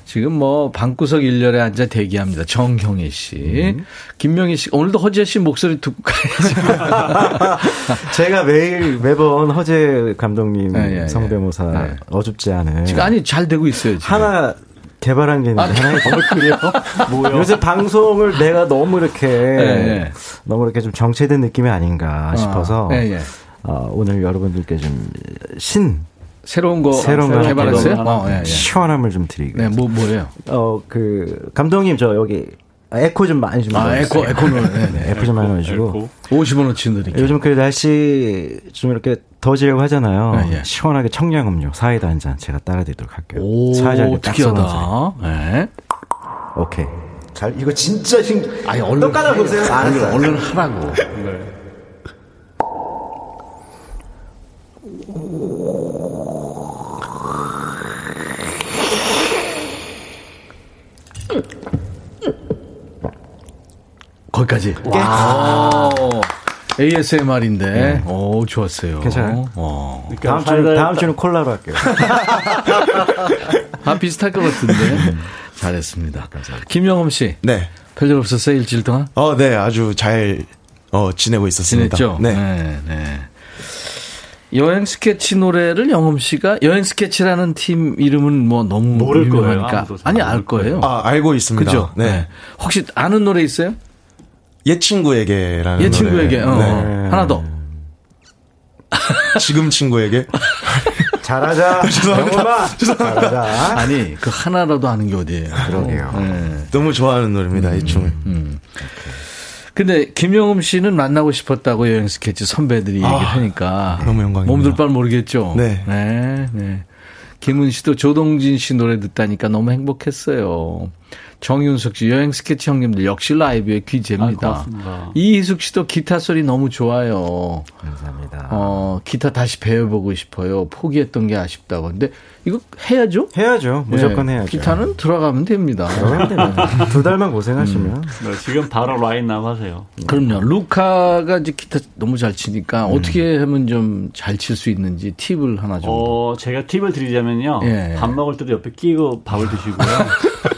지금 뭐, 방구석 일렬에 앉아 대기합니다. 정경혜 씨. 음. 김명희 씨. 오늘도 허재 씨 목소리 듣고 가야지. 제가 매일 매번 허재 감독님 네. 성대모사 네. 어줍지 않은 지금 아니, 잘 되고 있어요, 지금. 하나 개발한 게 있는데 하나 그래요? 뭐요? 요새 방송을 내가 너무 이렇게 예. 너무 이렇게 좀 정체된 느낌이 아닌가 싶어서 예, 예. 어, 오늘 여러분들께 좀 신 새로운 거 새로운 거 개발했어요? 어, 예, 예. 시원함을 좀 드리고 네, 뭐, 뭐예요? 어 그 감독님 저 여기 에코 좀 많이 좀 아. 에코, 에코는, 네, 네. 에코 좀 많이 넣어 주시고 에코. 50원 어치 드릴게요. 요즘 그 날씨 좀 이렇게 더워지려고 하잖아요. 네, 예. 시원하게 청량 음료 사이다 한 잔 제가 따라드리도록 할게요. 오, 사이다를 딱 썰어서. 특이하다. 네. 오케이. 잘 이거 진짜 신. 아니, 얼른. 또 깔아보세요. 얼른, 얼른 하라고. 거기까지. 와. ASMR인데, 오, 좋았어요. 괜찮아요? 와. 다음 주는 다음 주는 콜라로 할게요. 아, 비슷할 것 같은데. 잘했습니다. 김영엄 씨. 네. 별일 없었어요, 일주일 동안? 어, 네. 아주 잘, 어, 지내고 있었습니다. 지냈죠? 네. 네, 네. 여행 스케치 노래를 영엄 씨가 여행 스케치라는 팀 이름은 뭐 너무 모를. 유명하니까 잘 아니 알 거예요. 아, 알고 있습니다. 그죠? 네. 혹시 아는 노래 있어요? 옛 친구에게라는 옛 친구에게. 어, 네. 하나 더. 지금 친구에게 잘하자. 영범아. 잘하자. 아니 그 하나라도 아는 게 어디예요? 그러게요. 네. 너무 좋아하는 노래입니다. 이 춤을. 음. 근데 김영음 씨는 만나고 싶었다고 여행 스케치 선배들이 얘기를 하니까 너무 영광입니다. 몸둘 바를 모르겠죠. 네. 네, 네. 김은 씨도 조동진 씨 노래 듣다니까 너무 행복했어요. 정윤석 씨 여행 스케치 형님들 역시 라이브의 아, 귀재입니다. 고맙습니다. 이희숙 씨도 기타 소리 너무 좋아요. 감사합니다. 어, 기타 다시 배워보고 싶어요. 포기했던 게 아쉽다고. 근데 이거 해야죠? 해야죠. 무조건 네, 해야죠. 기타는 들어가면 됩니다. 두 달만 고생하시면 네, 지금 바로 라인 남 하세요. 그럼요. 루카가 이제 기타 너무 잘 치니까 어떻게 하면 좀 잘 칠 수 있는지 팁을 하나 좀. 어, 제가 팁을 드리자면요. 예. 밥 먹을 때도 옆에 끼고 밥을 드시고요.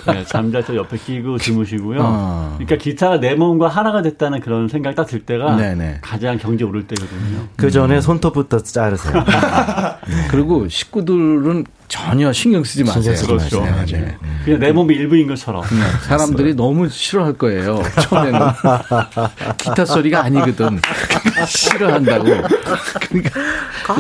네, 잠잘 때 옆에 끼고 주무시고요. 어. 그러니까 기타가 내 몸과 하나가 됐다는 그런 생각 딱 들 때가 네네. 가장 경제 오를 때거든요. 그 전에 손톱부터 자르세요. 그리고 식구들은 전혀 신경 쓰지 마세요. 신경 쓰지 그렇죠. 네, 네. 그냥 내 몸이 일부인 것처럼. 그냥 사람들이 너무 싫어할 거예요. 처음에는 기타 소리가 아니거든. 싫어한다고. 그러니까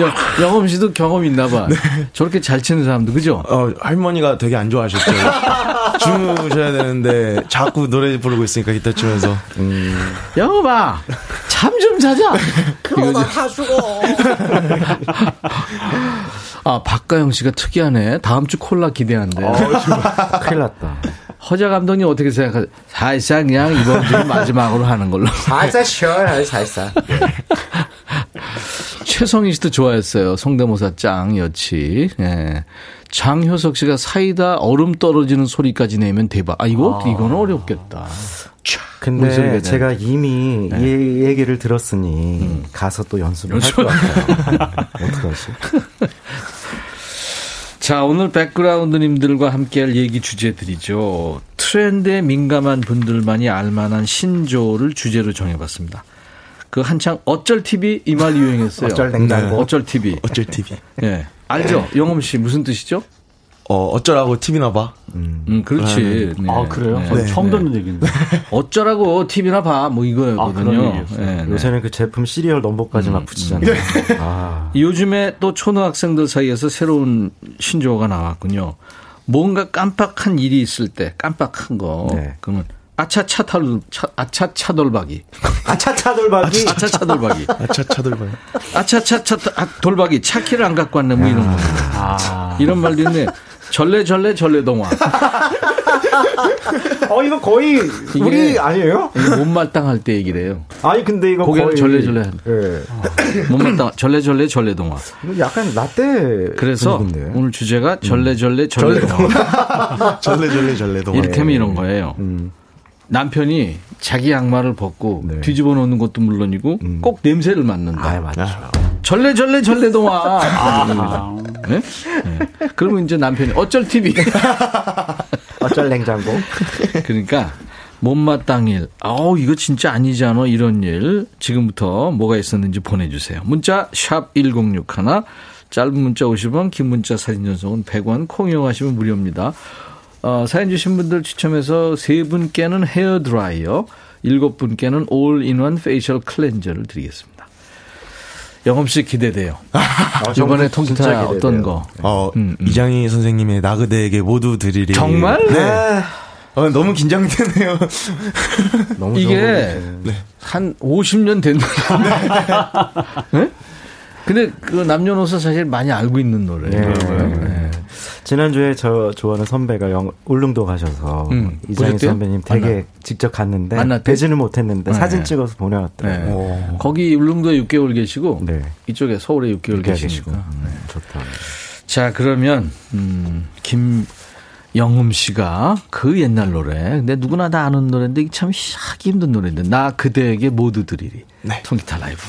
영- 영엄 씨도 경험 있나 봐. 저렇게 잘 치는 사람도 그죠? 어, 할머니가 되게 안 좋아하셨죠. 주무셔야 되는데 자꾸 노래 부르고 있으니까 기타 치면서. 음. 영엄아 잠 좀 자자. 그러다 다 죽어. 아 박가영 씨가 특이 하네. 다음 주 콜라 기대한대. 큰일 났다. 허자 감독님 어떻게 생각하세요? 사실상 그냥 이번 주 마지막으로 하는 걸로. 살살 쉬어요, 살살. 최성희 씨도 좋아했어요. 성대모사 짱 여치. 예. 장효석 씨가 사이다 얼음 떨어지는 소리까지 내면 대박. 아 이거 이거는 어렵겠다. 근데 제가 이미 이 얘기를 들었으니 가서 또 연습을 할것 같아요. 어떡하지? 자 오늘 백그라운드님들과 함께 할 얘기 주제들이죠. 트렌드에 민감한 분들만이 알만한 신조를 주제로 정해봤습니다. 그 한창 어쩔 TV 이 말 유행했어요. 어쩔 냉장고. 네, 어쩔 TV. 어쩔 TV. 예. 알죠? 영엄 씨 무슨 뜻이죠? 어, 어쩌라고 TV나 봐. 음, 그렇지. 네. 아, 그래요? 네. 네. 처음 듣는 얘기인데. 어쩌라고 TV나 봐. 뭐 아, 이거거든요. 그런 얘기였어요. 네, 네. 요새는 그 제품 시리얼 넘버까지 막 붙이잖아요. 아, 요즘에 또 초등학생들 사이에서 새로운 신조어가 나왔군요. 뭔가 깜빡한 일이 있을 때 깜빡한 거. 네. 그러면 아차 차돌 차, 아차 차돌박이. 아차 차 돌박이. 아차 차돌박이. 아차 차들봐요. 아차 차차 아, 돌박이 차키를 안 갖고 왔네 뭐 이런 거. 아. 이런 말도 있네. 전래 전래 전래 동화. 어 이거 거의 우리 아니에요? 못마땅할 때 얘기래요. 아니 근데 이거 거의 절레절레. 예. 못마땅 전래 전래 전래 동화. 이거 약간 라떼 그래서 분위기인데. 오늘 주제가 전래 전래 전래 동화. 절레절레 절레동. 이를테면 이런 거예요. 음. 남편이 자기 양말을 벗고 네. 뒤집어 놓는 것도 물론이고 꼭 냄새를 맡는다. 아 맞죠. 전래 전래 전래 동화. 아. 네? 네. 그러면 이제 남편이 어쩔 TV. 어쩔 냉장고. 그러니까 못마땅일. 아우 이거 진짜 아니지 않아 이런 일. 지금부터 뭐가 있었는지 보내주세요. 문자 샵 #1061 짧은 문자 50원, 긴 문자 사진 전송은 100원. 콩 이용하시면 무료입니다. 어, 사연 주신 분들 추첨해서 세 분께는 헤어 드라이어, 일곱 분께는 all-in-one facial cleanser를 드리겠습니다. 영음 씨 기대돼요. 이번에 아, 진짜 통기타. 어떤 거? 어, 음, 음. 이장희 선생님의 나 그대에게 모두 드리리. 정말? 네. 어, 너무 긴장되네요. 너무 이게 곡이지. 한 50년 된 노래. 네? 근데 그 남녀노소 사실 많이 알고 있는 노래예요. 네. 네. 지난주에 저 좋아하는 선배가 영, 울릉도 가셔서 음, 이장희 보셨대요? 선배님 되게 만나- 직접 갔는데? 뵈지는 못했는데 네. 사진 찍어서 네. 보내왔더라고요. 거기 울릉도에 6개월 계시고 네. 이쪽에 서울에 6개월 이렇게 계시고. 계시고. 네, 좋다. 자 그러면 음, 김 영음 씨가 그 옛날 노래. 근데 누구나 다 아는 노래인데 참 하기 힘든 노래인데 나 그대에게 모두 드리리. 네. 통기타 라이브.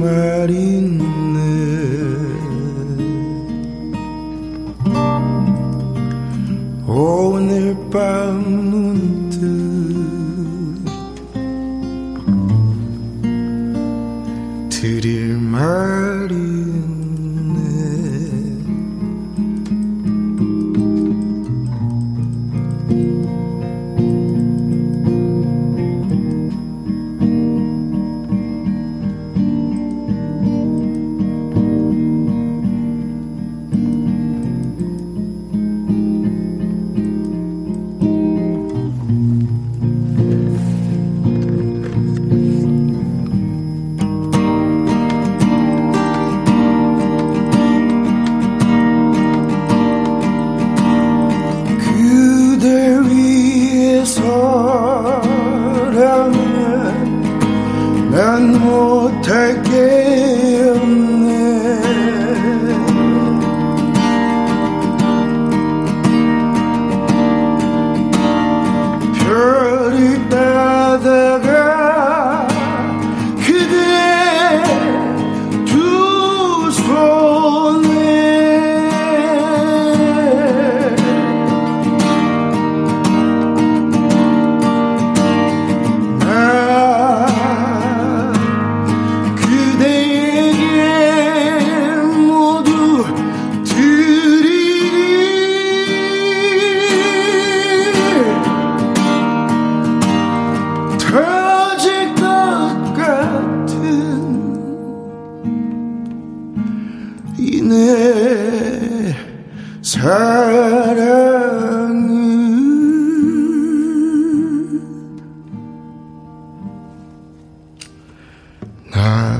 드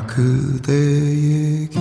그대에게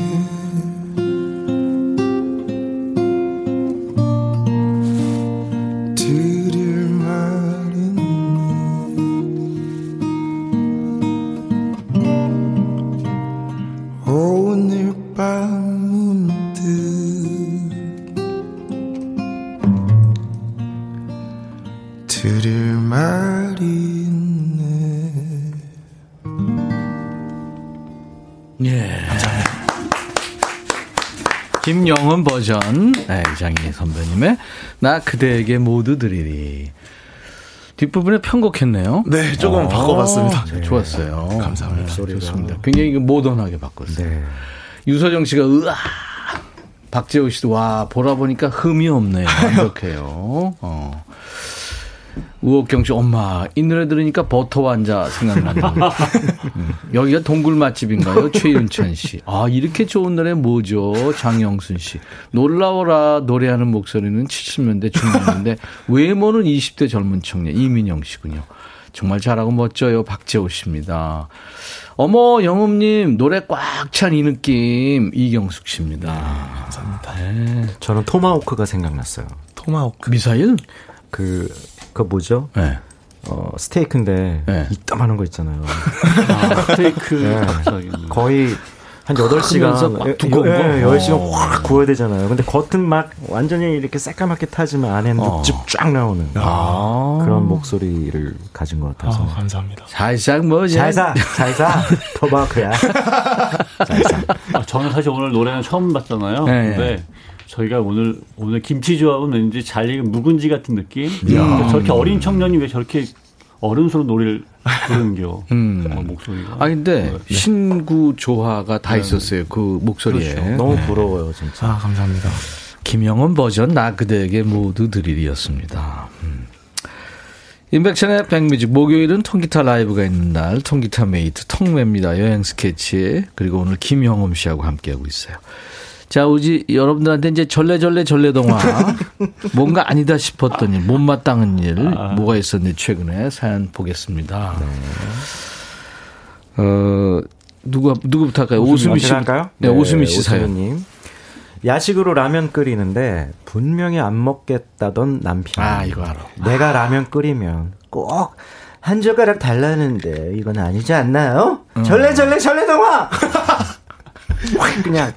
버전, 네, 이장희 선배님의 나 그대에게 모두 드리리. 뒷부분에 편곡했네요. 네, 조금 바꿔봤습니다. 네, 좋았어요. 감사합니다. 네, 좋습니다. 굉장히 그 모던하게 바꿨어요. 유서정 씨가 으아 박재호 씨도 와 보라 보니까 흠이 없네요. 완벽해요. 어. 우옥경 씨, 엄마, 이 노래 들으니까 버터 완자 생각나네요. 음, 여기가 동굴 맛집인가요? 최윤찬 씨. 아, 이렇게 좋은 노래 뭐죠? 장영순 씨. 놀라워라 노래하는 목소리는 70년대 중반인데 외모는 20대 젊은 청년 이민영 씨군요. 정말 잘하고 멋져요. 박재호 씨입니다. 어머, 영음님, 노래 꽉 찬 이 느낌. 이경숙 씨입니다. 감사합니다. 저는 토마호크가 생각났어요. 토마호크. 미사일? 그, 그 뭐죠? 네. 어, 스테이크인데, 네. 이따만한 거 있잖아요. 아, 스테이크 네. 거의 한 8시간, 크면서 꽉 두꺼운 거? 예, 어. 10시간 확 구워야 되잖아요. 근데 겉은 막 완전히 이렇게 새까맣게 타지만 안에는 어. 육즙 쫙 나오는 아. 그런 목소리를 가진 것 같아서. 아, 감사합니다. 살짝 뭐, 잘 사, 잘 사. 토마호크야. 잘 사. 아, 저는 사실 오늘 노래는 처음 봤잖아요. 네. 근데 저희가 오늘 오늘 김치 조합은 왠지 잘 익은 묵은지 같은 느낌. 근데 저렇게 어린 청년이 왜 저렇게 어른스러운 노래를 부르는겨? 음. 어, 목소리가. 아 근데 네. 신구 조화가 다 있었어요. 그 목소리에. 그렇죠. 너무 부러워요, 진짜. 아, 감사합니다. 김영음 버전 나 그대에게 모두 드리리였습니다. 음. 인백션의 백뮤직 목요일은 통기타 라이브가 있는 날 통기타 메이트 통매입니다. 여행 스케치 그리고 오늘 김영음 씨하고 함께하고 있어요. 자, 우지 여러분들한테 이제 전래전래 전래동화 뭔가 아니다 싶었던 일, 못마땅한 일 뭐가 있었는지 최근에 사연 보겠습니다. 어 누가 누구부터 할까요? 오수미 씨. 할까요? 네, 오수미 씨 사연. 오수미님. 야식으로 라면 끓이는데 분명히 안 먹겠다던 남편. 아, 이거 알아. 내가 라면 끓이면 꼭 한 젓가락 달라는데 이건 아니지 않나요? 음. 절레절레 절레동화. 그냥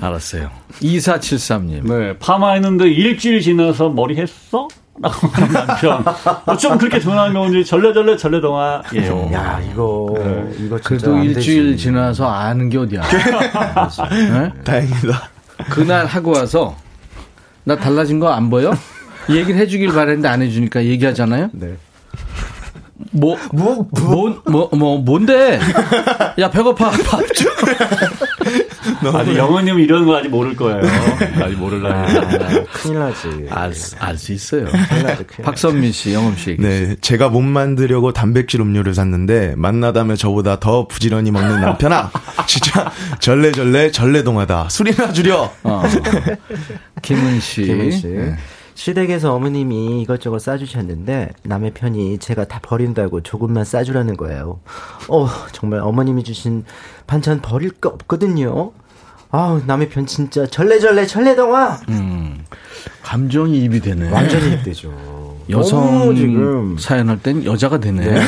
알았어요. 2473님. 네, 파마했는데 일주일 지나서 머리 했어? 라고 하는 남편. 뭐좀 그렇게 전화하면 이제 전래전래 전래동화예요. 야 이거 이거 진짜 그래도 안 일주일 되지. 지나서 아는 게 어디야. 네? 다행이다. 그날 하고 와서 나 달라진 거 안 보여? 얘기를 해주길 바랬는데 안 해주니까 얘기하잖아요. 네. 뭐, 뭐, 뭐, 뭐, 뭐, 뭔데? 야, 배고파. 밥 줘. 아직 영호님은 이런 거 아직 모를 거예요. 아직 모를라. 아, 큰일 나지. 알수 있어요. 큰일 나지. 큰일 박선미 씨, 영엄 씨. 네, 제가 못 만들려고 단백질 음료를 샀는데 만나다면 저보다 더 부지런히 먹는 남편아. 진짜 절레절레 절레동하다. 술이나 줄여. 어. 김은 씨. 김은 씨. 네. 시댁에서 어머님이 이것저것 싸주셨는데 남의 편이 제가 다 버린다고 조금만 싸주라는 거예요. 어 정말 어머님이 주신 반찬 버릴 거 없거든요. 아우 남의 편 진짜 절레절레 절레동화 음. 감정이 입이 되네. 완전히 입되죠. 여성 지금 사연할 땐 여자가 되네. 네.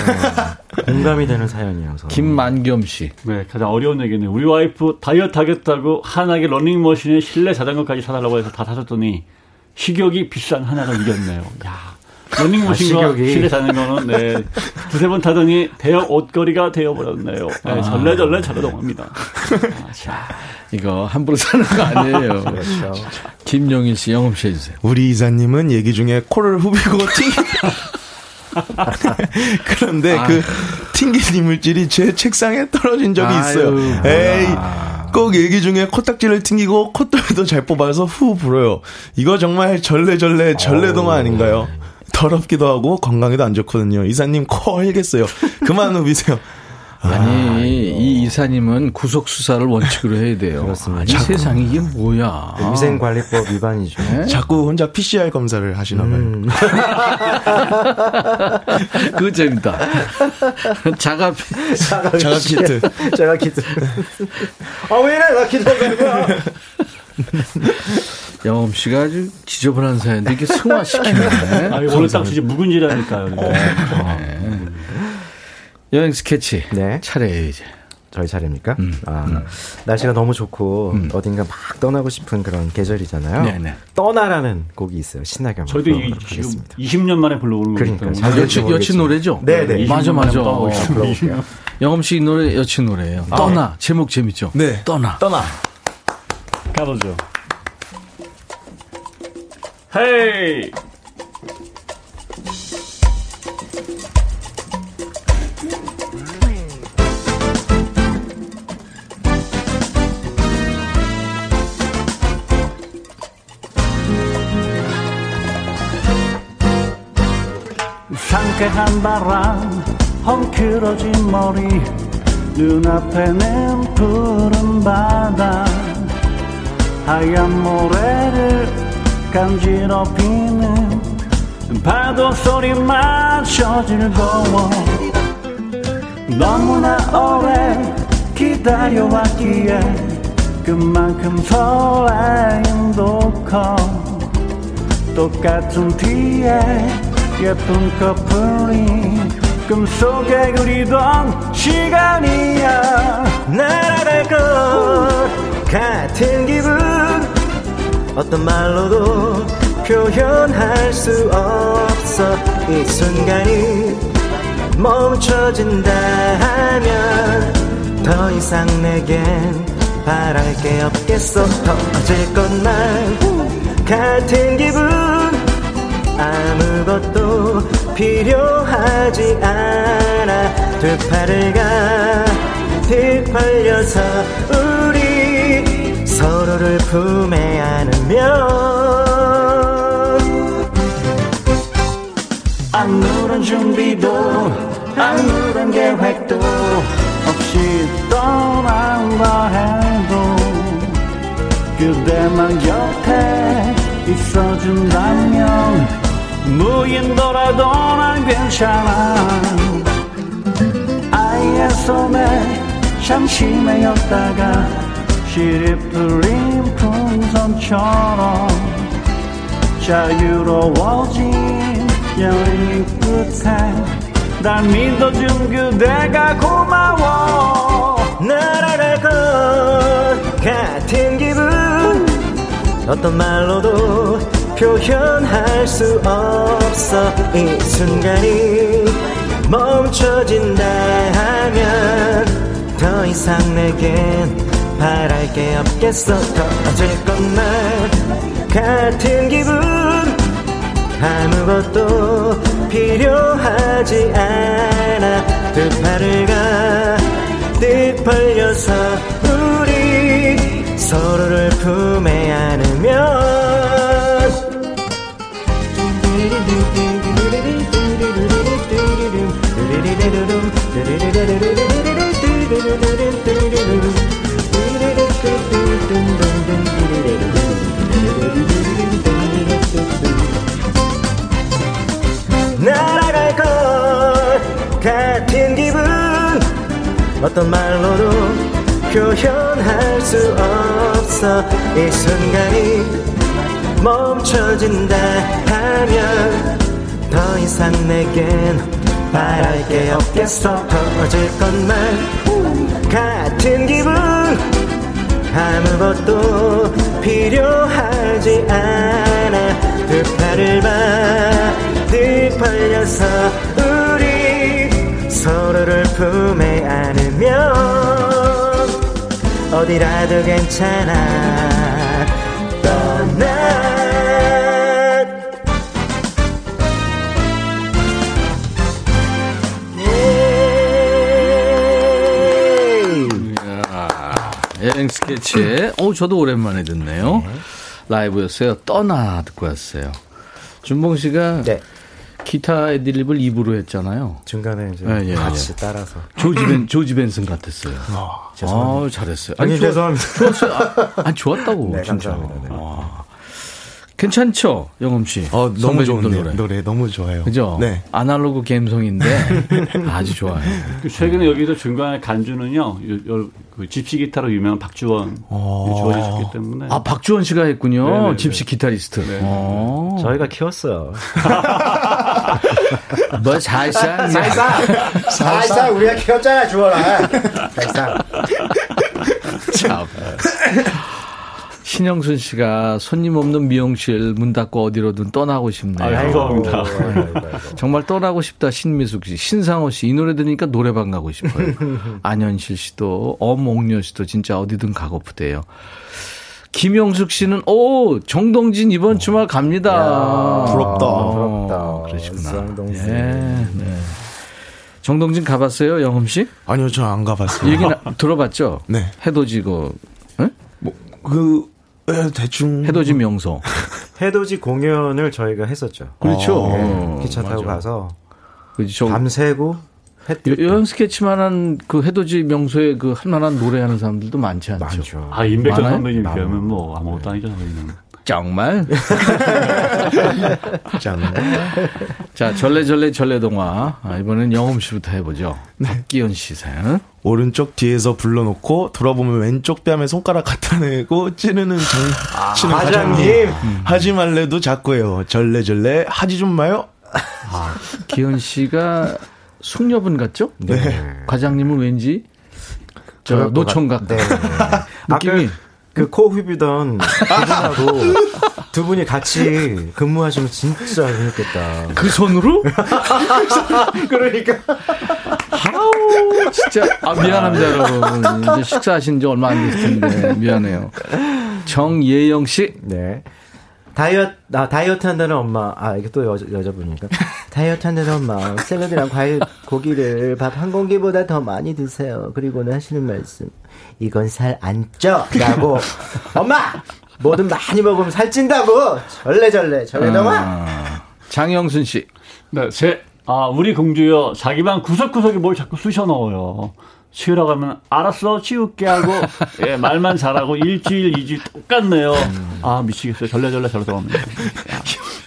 공감이 되는 사연이어서 김만겸 씨. 네, 가장 어려운 얘기는 우리 와이프 다이어트 하겠다고 한하게 러닝머신에 실내 자전거까지 사달라고 해서 다 사줬더니 식욕이 비싼 하나가 이겼네요. 야, 러닝머신과 아, 식욕이. 실내 자전거는 네, 두세 번 타더니 대역 옷걸이가 되어버렸네요. 네, 절레절레 절레동합니다. 아, 자. 이거 함부로 사는 거 아니에요. 그렇죠. 김용일 씨, 영업 씨 해주세요. 우리 이사님은 얘기 중에 코를 후비고 튕기. 그런데 그 튕긴 이물질이 제 책상에 떨어진 적이 있어요. 아유, 에이, 꼭 얘기 중에 코딱지를 튕기고 콧돌도 잘 뽑아서 후 불어요. 이거 정말 절레절레 절레동화 아닌가요? 더럽기도 하고 건강에도 안 좋거든요. 이사님 코 헐겠어요. 그만 후비세요. 아니, 이 이사님은 구속 수사를 원칙으로 해야 돼요. 그렇습니다. 아니, 세상에 이게 뭐야? 위생관리법 위반이죠. 네? 자꾸 혼자 PCR 검사를 하시나 봐요. 음. 그거 재밌다. 자가 자가 키트. 제가 기도. 아, 왜 이래? 나 기도하는 거야. 영엄 씨가 아주 지저분한 사연인데 이게 승화시키네. 아, 오늘 딱 진짜 묵은지라니까요. 여행 스케치. 네. 차례예요 이제. 저희 차례입니까? 음. 아, 날씨가 너무 좋고 어딘가 막 떠나고 싶은 그런 계절이잖아요. 네네. 떠나라는 곡이 있어요. 신나게 한번 저희도 이, 지금 하겠습니다. 20년 만에 불러오는. 잘 여친. 여친 노래죠? 네네. 맞아, 맞아. 어. 영엄 씨이 노래 여친 노래예요. 떠나. 제목 재밌죠? 네. 떠나. 떠나. 가보죠. 헤이! 상쾌한 바람 헝클어진 머리 눈앞에는 푸른 바다. 하얀 모래를 간지럽히는 파도 소리마저 즐거워 너무나 오래 기다려왔기에 그만큼 설레임도 커. 똑같은 뒤에 예쁜 커플이 꿈속에 그리던 시간이야. 날아갈 것 같은 기분. 어떤 말로도 표현할 수 없어. 이 순간이 멈춰진다 하면 더 이상 내겐 바랄 게 없겠어. 터질 것만 같은 기분 아무것도 필요하지 않아. 두 팔을 가득 벌려서 우리 서로를 품에 안으면. 아무런 준비도 아무런 계획도 없이 떠난다 해도 그대만 곁에 있어준다면 무인도라도 난 괜찮아. 아이의 손에 잠시 매였다가 시리 풀린 풍선처럼 자유로워진 여행 끝에 날 믿어준 그대가 고마워. 날아갈 것 같은 기분. 어떤 말로도 표현할 수 없어. 이 순간이 멈춰진다 하면 더 이상 내겐 바랄 게 없겠어. 터질 것만 같은 기분. 아무것도 필요하지 않아. 두 팔을 가득 벌려서 우리 서로를 품에 안으면 날아갈 것 같은 기분. 어떤 말로도 표현할 수 없어. 이 순간이 멈춰진다 하면 더 이상 내겐 바랄 게 없겠어. 터질 것만 같은 기분. 아무것도 필요하지 않아. 두 팔을 가득 벌려서 우리 서로를 품에 안으면 어디라도 괜찮아 어 저도 오랜만에 듣네요. 라이브였어요. 떠나 듣고 왔어요. 준봉 씨가 네. 기타 애드립을 입으로 했잖아요. 중간에 이제 예, 예, 같이 따라서. 조지 벤 조지 벤슨 같았어요. 아, 잘했어요. 형님 좋아- 죄송합니다. 좋았어요. 아, 아니, 좋았다고 네, 진짜. 감사합니다. 네. 와. 괜찮죠, 영엄 씨. 어, 너무 선배님들 좋은데 노래. 너무 좋아요. 그죠? 네. 아날로그 감성인데 아주 좋아요. 그 최근에 여기서 중간에 간주는요, 요- 요- 그 집시 기타로 유명한 박주원 주원이셨기 때문에. 아, 박주원 씨가 했군요. 네네네. 집시 기타리스트. 어. 저희가 키웠어요. 뭐 살살 우리가 키웠잖아, 주원아. 살살. 참. 신영순 씨가 손님 없는 미용실 문 닫고 어디로든 떠나고 싶네요. 아이고, 감사합니다. 정말 떠나고 싶다 신미숙 씨, 신상호 씨 이 노래 들으니까 노래방 가고 싶어요. 안현실 씨도 엄옥녀 씨도 진짜 어디든 가고프대요. 김영숙 씨는 오 정동진 이번 주말 갑니다. 부럽다. 어, 부럽다. 그러시구나. 정동진. 예, 네. 정동진 가봤어요, 영흠 씨? 아니요, 저 안 가봤어요. 얘기 나, 들어봤죠? 네. 해돋이고 응? 그 에, 대충 해돋이 명소. 해돋이 공연을 저희가 했었죠. 그렇죠. 네, 어, 기차 타고 맞아. 가서 그 저, 밤새고 여행 스케치만한 그 해돋이 명소에 그 할만한 노래하는 사람들도 많지 않죠. 많죠. 아, 임백천? 선배님. 비하면 뭐 아무것도 아니죠, 저희는. 정말? 짠. 자, 절레절레 절레동화. 아, 이번엔 영음 씨부터 해보죠. 박기현 씨 사연. 오른쪽 뒤에서 불러놓고 돌아보면 왼쪽 뺨에 손가락 갖다 대고 찌르는 장, 치는 과장님. 하지 말래도 자꾸 해요. 절레절레 하지 좀 마요. 기현 씨가 숙녀분 같죠? 네. 과장님은 왠지 저 노총각 같- 네. 느낌이 그 코 휘비던 그분하고 두 분이 같이 근무하시면 진짜 재밌겠다. 그 손으로? 그러니까 아우 진짜 아 미안합니다 여러분 이제 식사하신 지 얼마 안 됐을 텐데 미안해요 정예영 씨 네. 다이어트, 아, 다이어트 한다는 엄마. 아, 이게 또 여, 여자분이니까. 다이어트 한다는 엄마. 샐러드랑 과일, 고기를 밥 한 공기보다 더 많이 드세요. 그리고는 하시는 말씀. 이건 살 안 쪄! 라고. 엄마! 뭐든 많이 먹으면 살찐다고! 절레절레, 절레동아! 아, 장영순 씨 네, 제, 아, 우리 공주요. 자기 방 구석구석에 뭘 자꾸 쑤셔 넣어요. 치우라고 하면, 알았어, 치울게 하고, 예, 말만 잘하고, 일주일, 이주일 똑같네요. 아, 미치겠어요. 절레절레 절레 들어갑니다.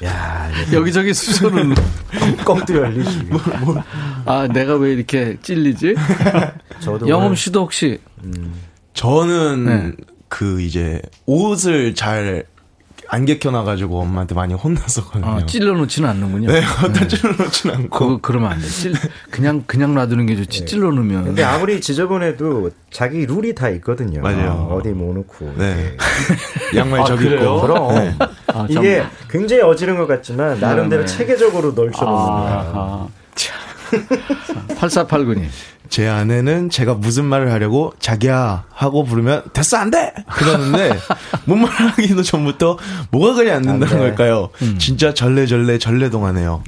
야, 여기저기 수소는 껌도 열리지. 아 내가 왜 이렇게 찔리지 저도. 영음 씨도 혹시 저는 네. 그 이제 옷을 잘 안 개켜놔가지고 엄마한테 많이 혼났었거든요. 어, 찔러놓지는 않는군요 네, 어떤 찔러놓진 않고. 그거 그러면 안 돼. 찔 그냥 그냥 놔두는 게 좋지. 찔러 놓으면 근데 아무리 지저분해도 자기 룰이 다 있거든요. 맞아요. 어, 어디 뭐 놓고. 네. 양말 아, 저기 그래요? 있고. 그럼. 네. 아, 이게 굉장히 어지른 것 같지만 나름대로 네, 네. 체계적으로 널쳐놓는 아, 거야. 아. 8489님. 제 아내는 제가 무슨 말을 하려고 자기야 하고 부르면 됐어 안 돼. 그러는데 뭔 말하기도 전부터 뭐가 그리 안 된다는 안 돼. 걸까요? 진짜 절레절레 절레동하네요.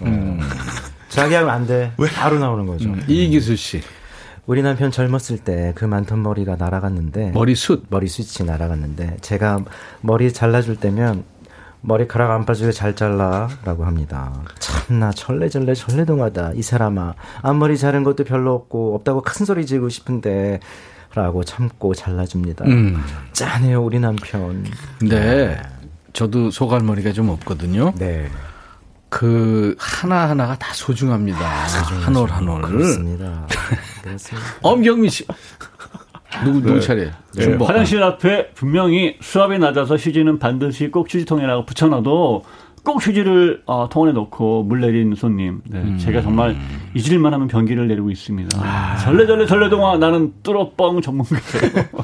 자기 하면 안 돼. 왜? 바로 나오는 거죠. 음. 이기수 씨. 우리 남편 젊었을 때 그 많던 머리가 날아갔는데 머리숱. 머리숱이 날아갔는데 제가 머리 잘라줄 때면 머리카락 안 빠지게 잘 잘라라고 합니다. 참나 절레절레 절레동하다 이 사람아 앞머리 자른 것도 별로 없고 없다고 큰 소리 지르고 싶은데 라고 참고 잘라줍니다. 음. 짠해요 우리 남편. 근데 저도 소갈머리가 좀 없거든요. 네 그 하나 하나가 다 소중합니다. 한올 한 올. 그렇습니다. 그렇습니다. 엄경민 씨. 누구 누구 차례? 네, 중복. 화장실 앞에 분명히 수압이 낮아서 휴지는 반드시 꼭 휴지통에다가 붙여놔도 꼭 휴지를 어, 통 안에 넣고 물 내린 손님. 네, 제가 정말 잊을만 하면 변기를 내리고 있습니다. 절레절레 절레동화 나는 뚫어뻥 전문가예요.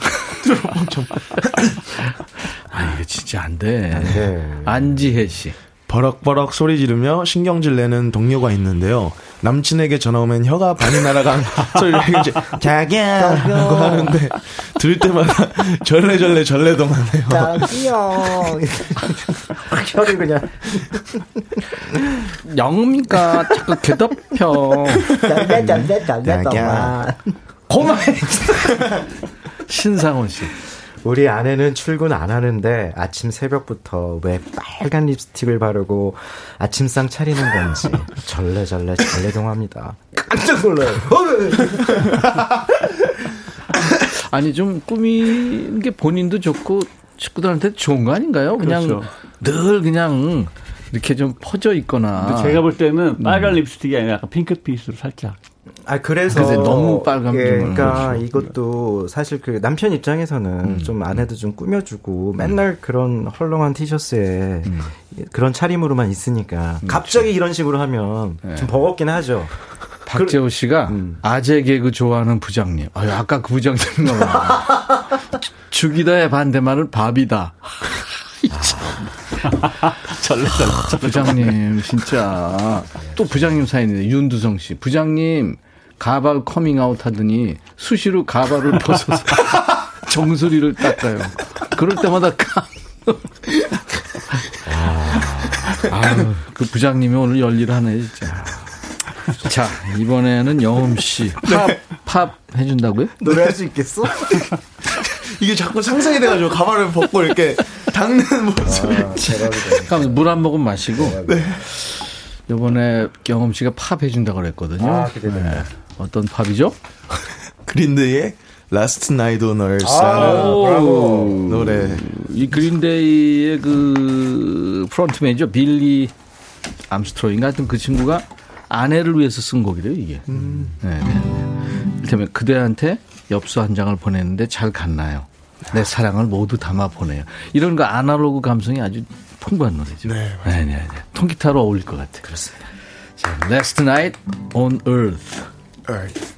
아 이게 진짜 안 돼. 네. 안지혜 씨. 버럭버럭 소리 지르며 신경질 내는 동료가 있는데요. 남친에게 전화 오면 혀가 반이 날아간 소리를 이제 자기야 라고 하는데 들을 때마다 절레절레 절레동하네요. 자기요. 혀를 그냥 영입니까? 자꾸. 잘래 잘래 잘래 자기야. 고마해. 신상원 씨. 우리 아내는 출근 안 하는데 아침 새벽부터 왜 빨간 립스틱을 바르고 아침상 차리는 건지 절레절레 절레동합니다. 깜짝 놀라요. 아니 좀 꾸미는 게 본인도 좋고 식구들한테 좋은 거 아닌가요? 그냥 그렇죠. 늘 그냥 이렇게 좀 퍼져 있거나. 근데 제가 볼 때는 빨간 립스틱이 아니라 약간 핑크빛으로 살짝. 아 그래서 너무 빨간 예, 좀 그러니까 그렇죠. 이것도 사실 그 남편 입장에서는 음. 좀 아내도 좀 꾸며주고 맨날 그런 헐렁한 티셔츠에 음. 그런 차림으로만 있으니까 갑자기 이런 식으로 하면 네. 좀 버겁긴 하죠. 박재호 씨가 음. 아재 개그 좋아하는 부장님. 아유, 아까 그 부장님 죽이다의 반대말은 밥이다. 절레절레. 부장님 진짜 또 부장님 사연이네 윤두성 씨 부장님 가발 커밍아웃 하더니 수시로 가발을 벗어서 정수리를 닦아요 그럴 때마다 까 아유, 그 부장님이 오늘 열일 하네 진짜 자 이번에는 영음 씨팝 팝 해준다고요? 노래할 수 있겠어? 이게 자꾸 상상이 돼가지고 가발을 벗고 이렇게 닦는 모습이. 그럼 물한 모금 마시고 이번에 영음 씨가 팝 해준다고 그랬거든요 아, 기대된다. 네. 어떤 팝이죠? 그린데이의 Last Night on Earth 아, 브라보. 노래. 이 그린데이의 그 frontman이죠 빌리 암스트롱 같은 그 친구가 아내를 위해서 쓴 곡이래요 이게. 네, 네, 네. 이를테면 그대한테 엽서 한 장을 보냈는데 잘 갔나요? 내 사랑을 모두 담아 보내요. 이런 거 아날로그 감성이 아주 풍부한 노래죠. 네, 네, 네, 네. 통기타로 어울릴 것 같아요. 그렇습니다. 자, Last Night on Earth. Earth.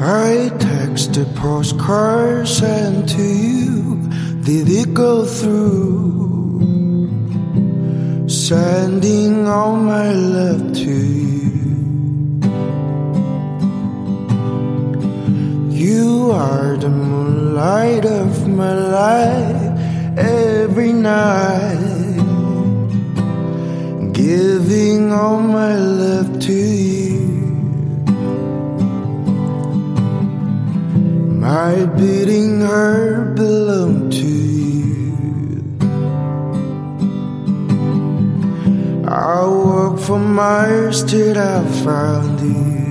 I texted postcards sent to you. Did it go through? Sending all my love to you. You are the moonlight of my life every night. Giving all my love to you. My beating heart belongs to you. I walk for miles till I found you.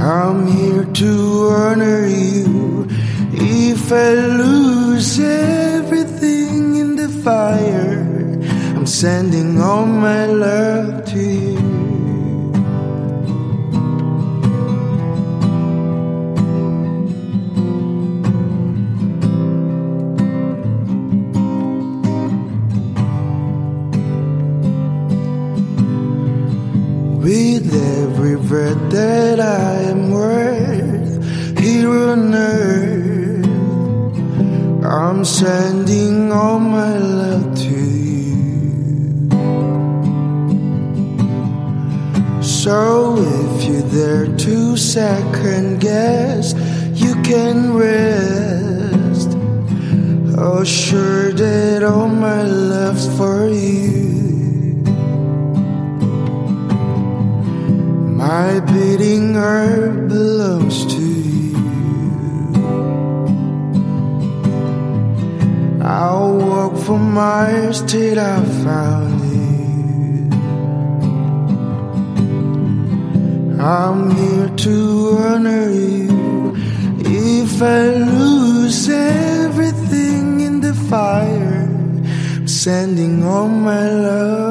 I'm here to honor you. If I lose everything in the fire, I'm sending all my love to you. Second guess, you can rest. Oh, sure that all my love's for you. My beating heart belongs to you. I'll walk for miles till I found I'm here to honor you. If I lose everything in the fire, I'm sending all my love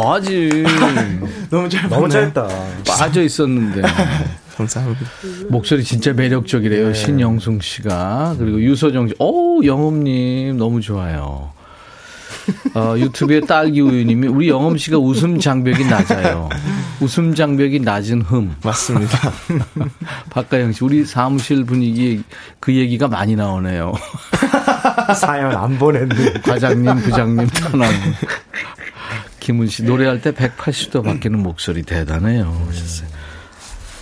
더 하지. 너무 짧아. 너무 짧다. 빠져 있었는데. 감사합니다. 목소리 진짜 매력적이래요. 신영숙 씨가. 그리고 유서정 씨. 어우, 영음님 너무 좋아요. 어, 유튜브에 딸기 우유님이 우리 영엄 씨가 웃음 장벽이 낮아요. 웃음 장벽이 낮은 흠. 맞습니다. 박가영 씨, 우리 사무실 분위기 그 얘기가 많이 나오네요. 사연 안 보냈네. 과장님, 부장님 편안. 김은 씨 노래할 때 180도 바뀌는 목소리 대단해요. 하셨어요.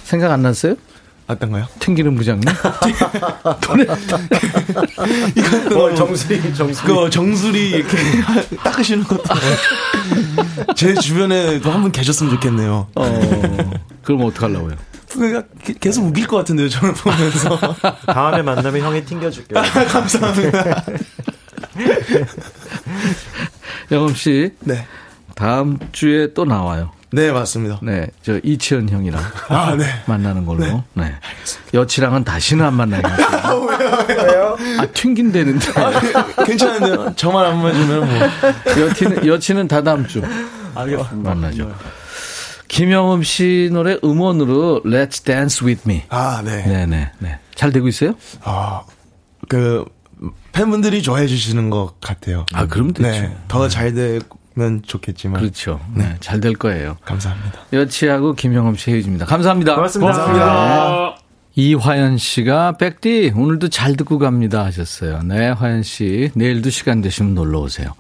생각 안 났어요? 어떤가요? 튕기는 부장님? 어, 정수리, 정수리. 그 정수리 이렇게 닦으시는 것도 제 주변에도 한 분 계셨으면 좋겠네요. 어, 그럼 어떡하려고요? 그러니까 게- 계속 웃길 것 같은데요, 저를 보면서. 다음에 만나면 형이 튕겨줄게요. 감사합니다. 영엄 씨, 네. 다음 주에 또 나와요. 네, 맞습니다. 네, 저 이치현 형이랑 아, 네. 만나는 걸로. 네. 여치랑은 다시는 안 만나게 할게요. 왜요? 아, 튕긴다는데. 괜찮은데요? 저만 안 맞으면 뭐. 여치는, 여치는 다 다음 주 알겠습니다. 만나죠. 김영음 씨 노래 음원으로 Let's Dance With Me. 아, 네. 네네, 네. 잘 되고 있어요? 아, 그, 팬분들이 좋아해 주시는 것 같아요. 아, 그럼 됐죠. 네. 더 잘 되 면 좋겠지만. 그렇죠. 네, 잘 될 거예요. 감사합니다. 여치하고 김영음 씨 헤어집니다. 감사합니다. 고맙습니다. 이화연 씨가 백디 오늘도 잘 듣고 갑니다 하셨어요. 네, 화연 씨 내일도 시간 되시면 놀러 오세요.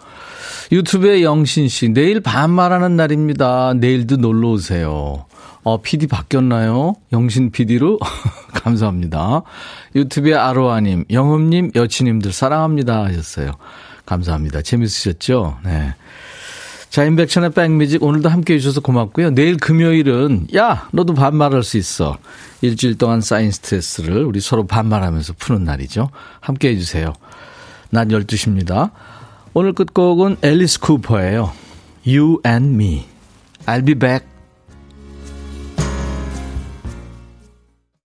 유튜브에 영신 씨 내일 반말하는 날입니다. 내일도 놀러 오세요. 어, PD 바뀌었나요? 영신 PD로? 감사합니다. 유튜브에 아로아님, 영음님, 여친님들 사랑합니다 하셨어요. 감사합니다. 재밌으셨죠? 네. 자, 인백천의 백뮤직 오늘도 함께 해주셔서 고맙고요. 내일 금요일은 야 너도 반말할 수 있어. 일주일 동안 쌓인 스트레스를 우리 서로 반말하면서 푸는 날이죠. 함께 해주세요. 낮 12시입니다. 오늘 끝곡은 앨리스 쿠퍼예요. You and me. I'll be back.